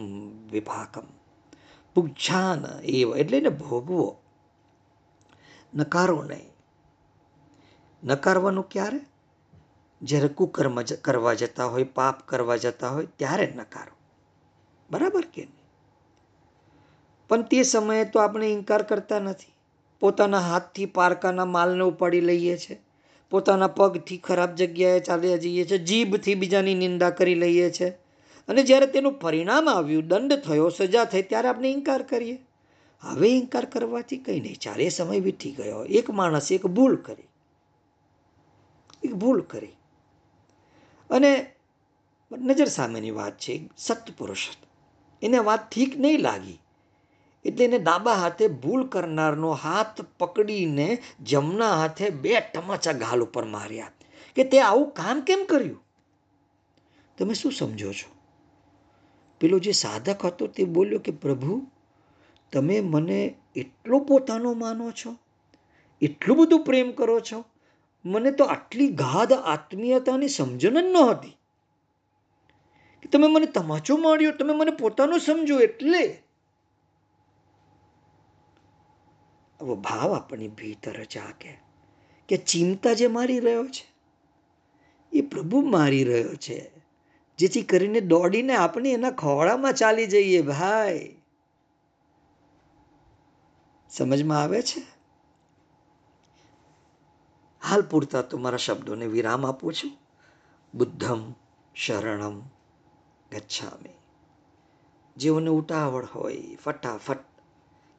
[SPEAKER 1] વિભાકમ. ભુગજાન એવ એટલે ને ભોગવો. નકારો નહીં. નકારવાનું ક્યારે? જ્યારે કુકર્મ કરવા જતા હોય, પાપ કરવા જતા હોય, ત્યારે નકારો. બરાબર કે નહીં? પણ તે સમયે તો આપણે ઇનકાર કરતા નથી. પોતાના હાથથી પારકાના માલને ઉપાડી લઈએ છીએ પોતાના પગથી ખરાબ જગ્યાએ ચાલ્યા જઈએ છીએ જીભથી બીજાની નિંદા કરી લઈએ છીએ અને જ્યારે તેનું પરિણામ આવ્યું, દંડ થયો, સજા થઈ, ત્યારે આપણે ઇનકાર કરીએ. હવે ઇનકાર કરવાથી કંઈ નહીં. ચાલે સમય વીતી ગયો. એક માણસે એક ભૂલ કરી. એક ભૂલ કરી. અને નજર સામેની વાત છે સત્પુરુષ એને વાત ઠીક નહીં લાગી. એટલે એને ડાબા હાથે ભૂલ કરનારનો હાથ પકડીને જમણા હાથે બે ટમાચા ગાલ ઉપર માર્યા. કે તે આવું કામ કેમ કર્યું? તમે શું સમજો છો? પેલો જે સાધક હતો તે બોલ્યો કે, પ્રભુ, તમે મને એટલો પોતાનો માનો છો? એટલું બધું પ્રેમ કરો છો? મને તો આટલી ગાઢ આત્મીયતાની સમજણ જ નહોતી. કે તમે મને તમાચો માર્યો, તમે મને પોતાનો સમજો એટલે? આવો ભાવ આપણી ભીતર જાગે કે ચિંતા જે મારી રહ્યો છે, એ પ્રભુ મારી રહ્યો છે. જેથી કરીને દોડીને આપણે એના ખોળામાં ચાલી જઈએ ભાઈ. સમજમાં આવે છે? હાલ પૂરતા તો મારા શબ્દોને વિરામ આપું છું. બુદ્ધમ શરણમ ગચ્છામી. જેઓને ઉતાવળ હોય, ફટાફટ,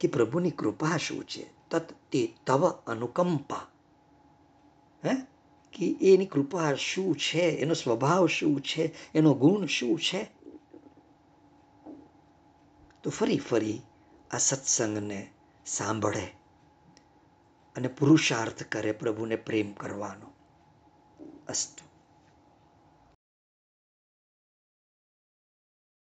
[SPEAKER 1] કે પ્રભુની કૃપા શું છે? તત તે તવ અનુકંપા. હે? કે એની કૃપા શું છે? એનો સ્વભાવ શું છે? એનો ગુણ શું છે? તો ફરી ફરી આ સત્સંગને સાંભળે. અને પુરુષાર્થ કરે પ્રભુને પ્રેમ કરવાનો. અસ્તુ.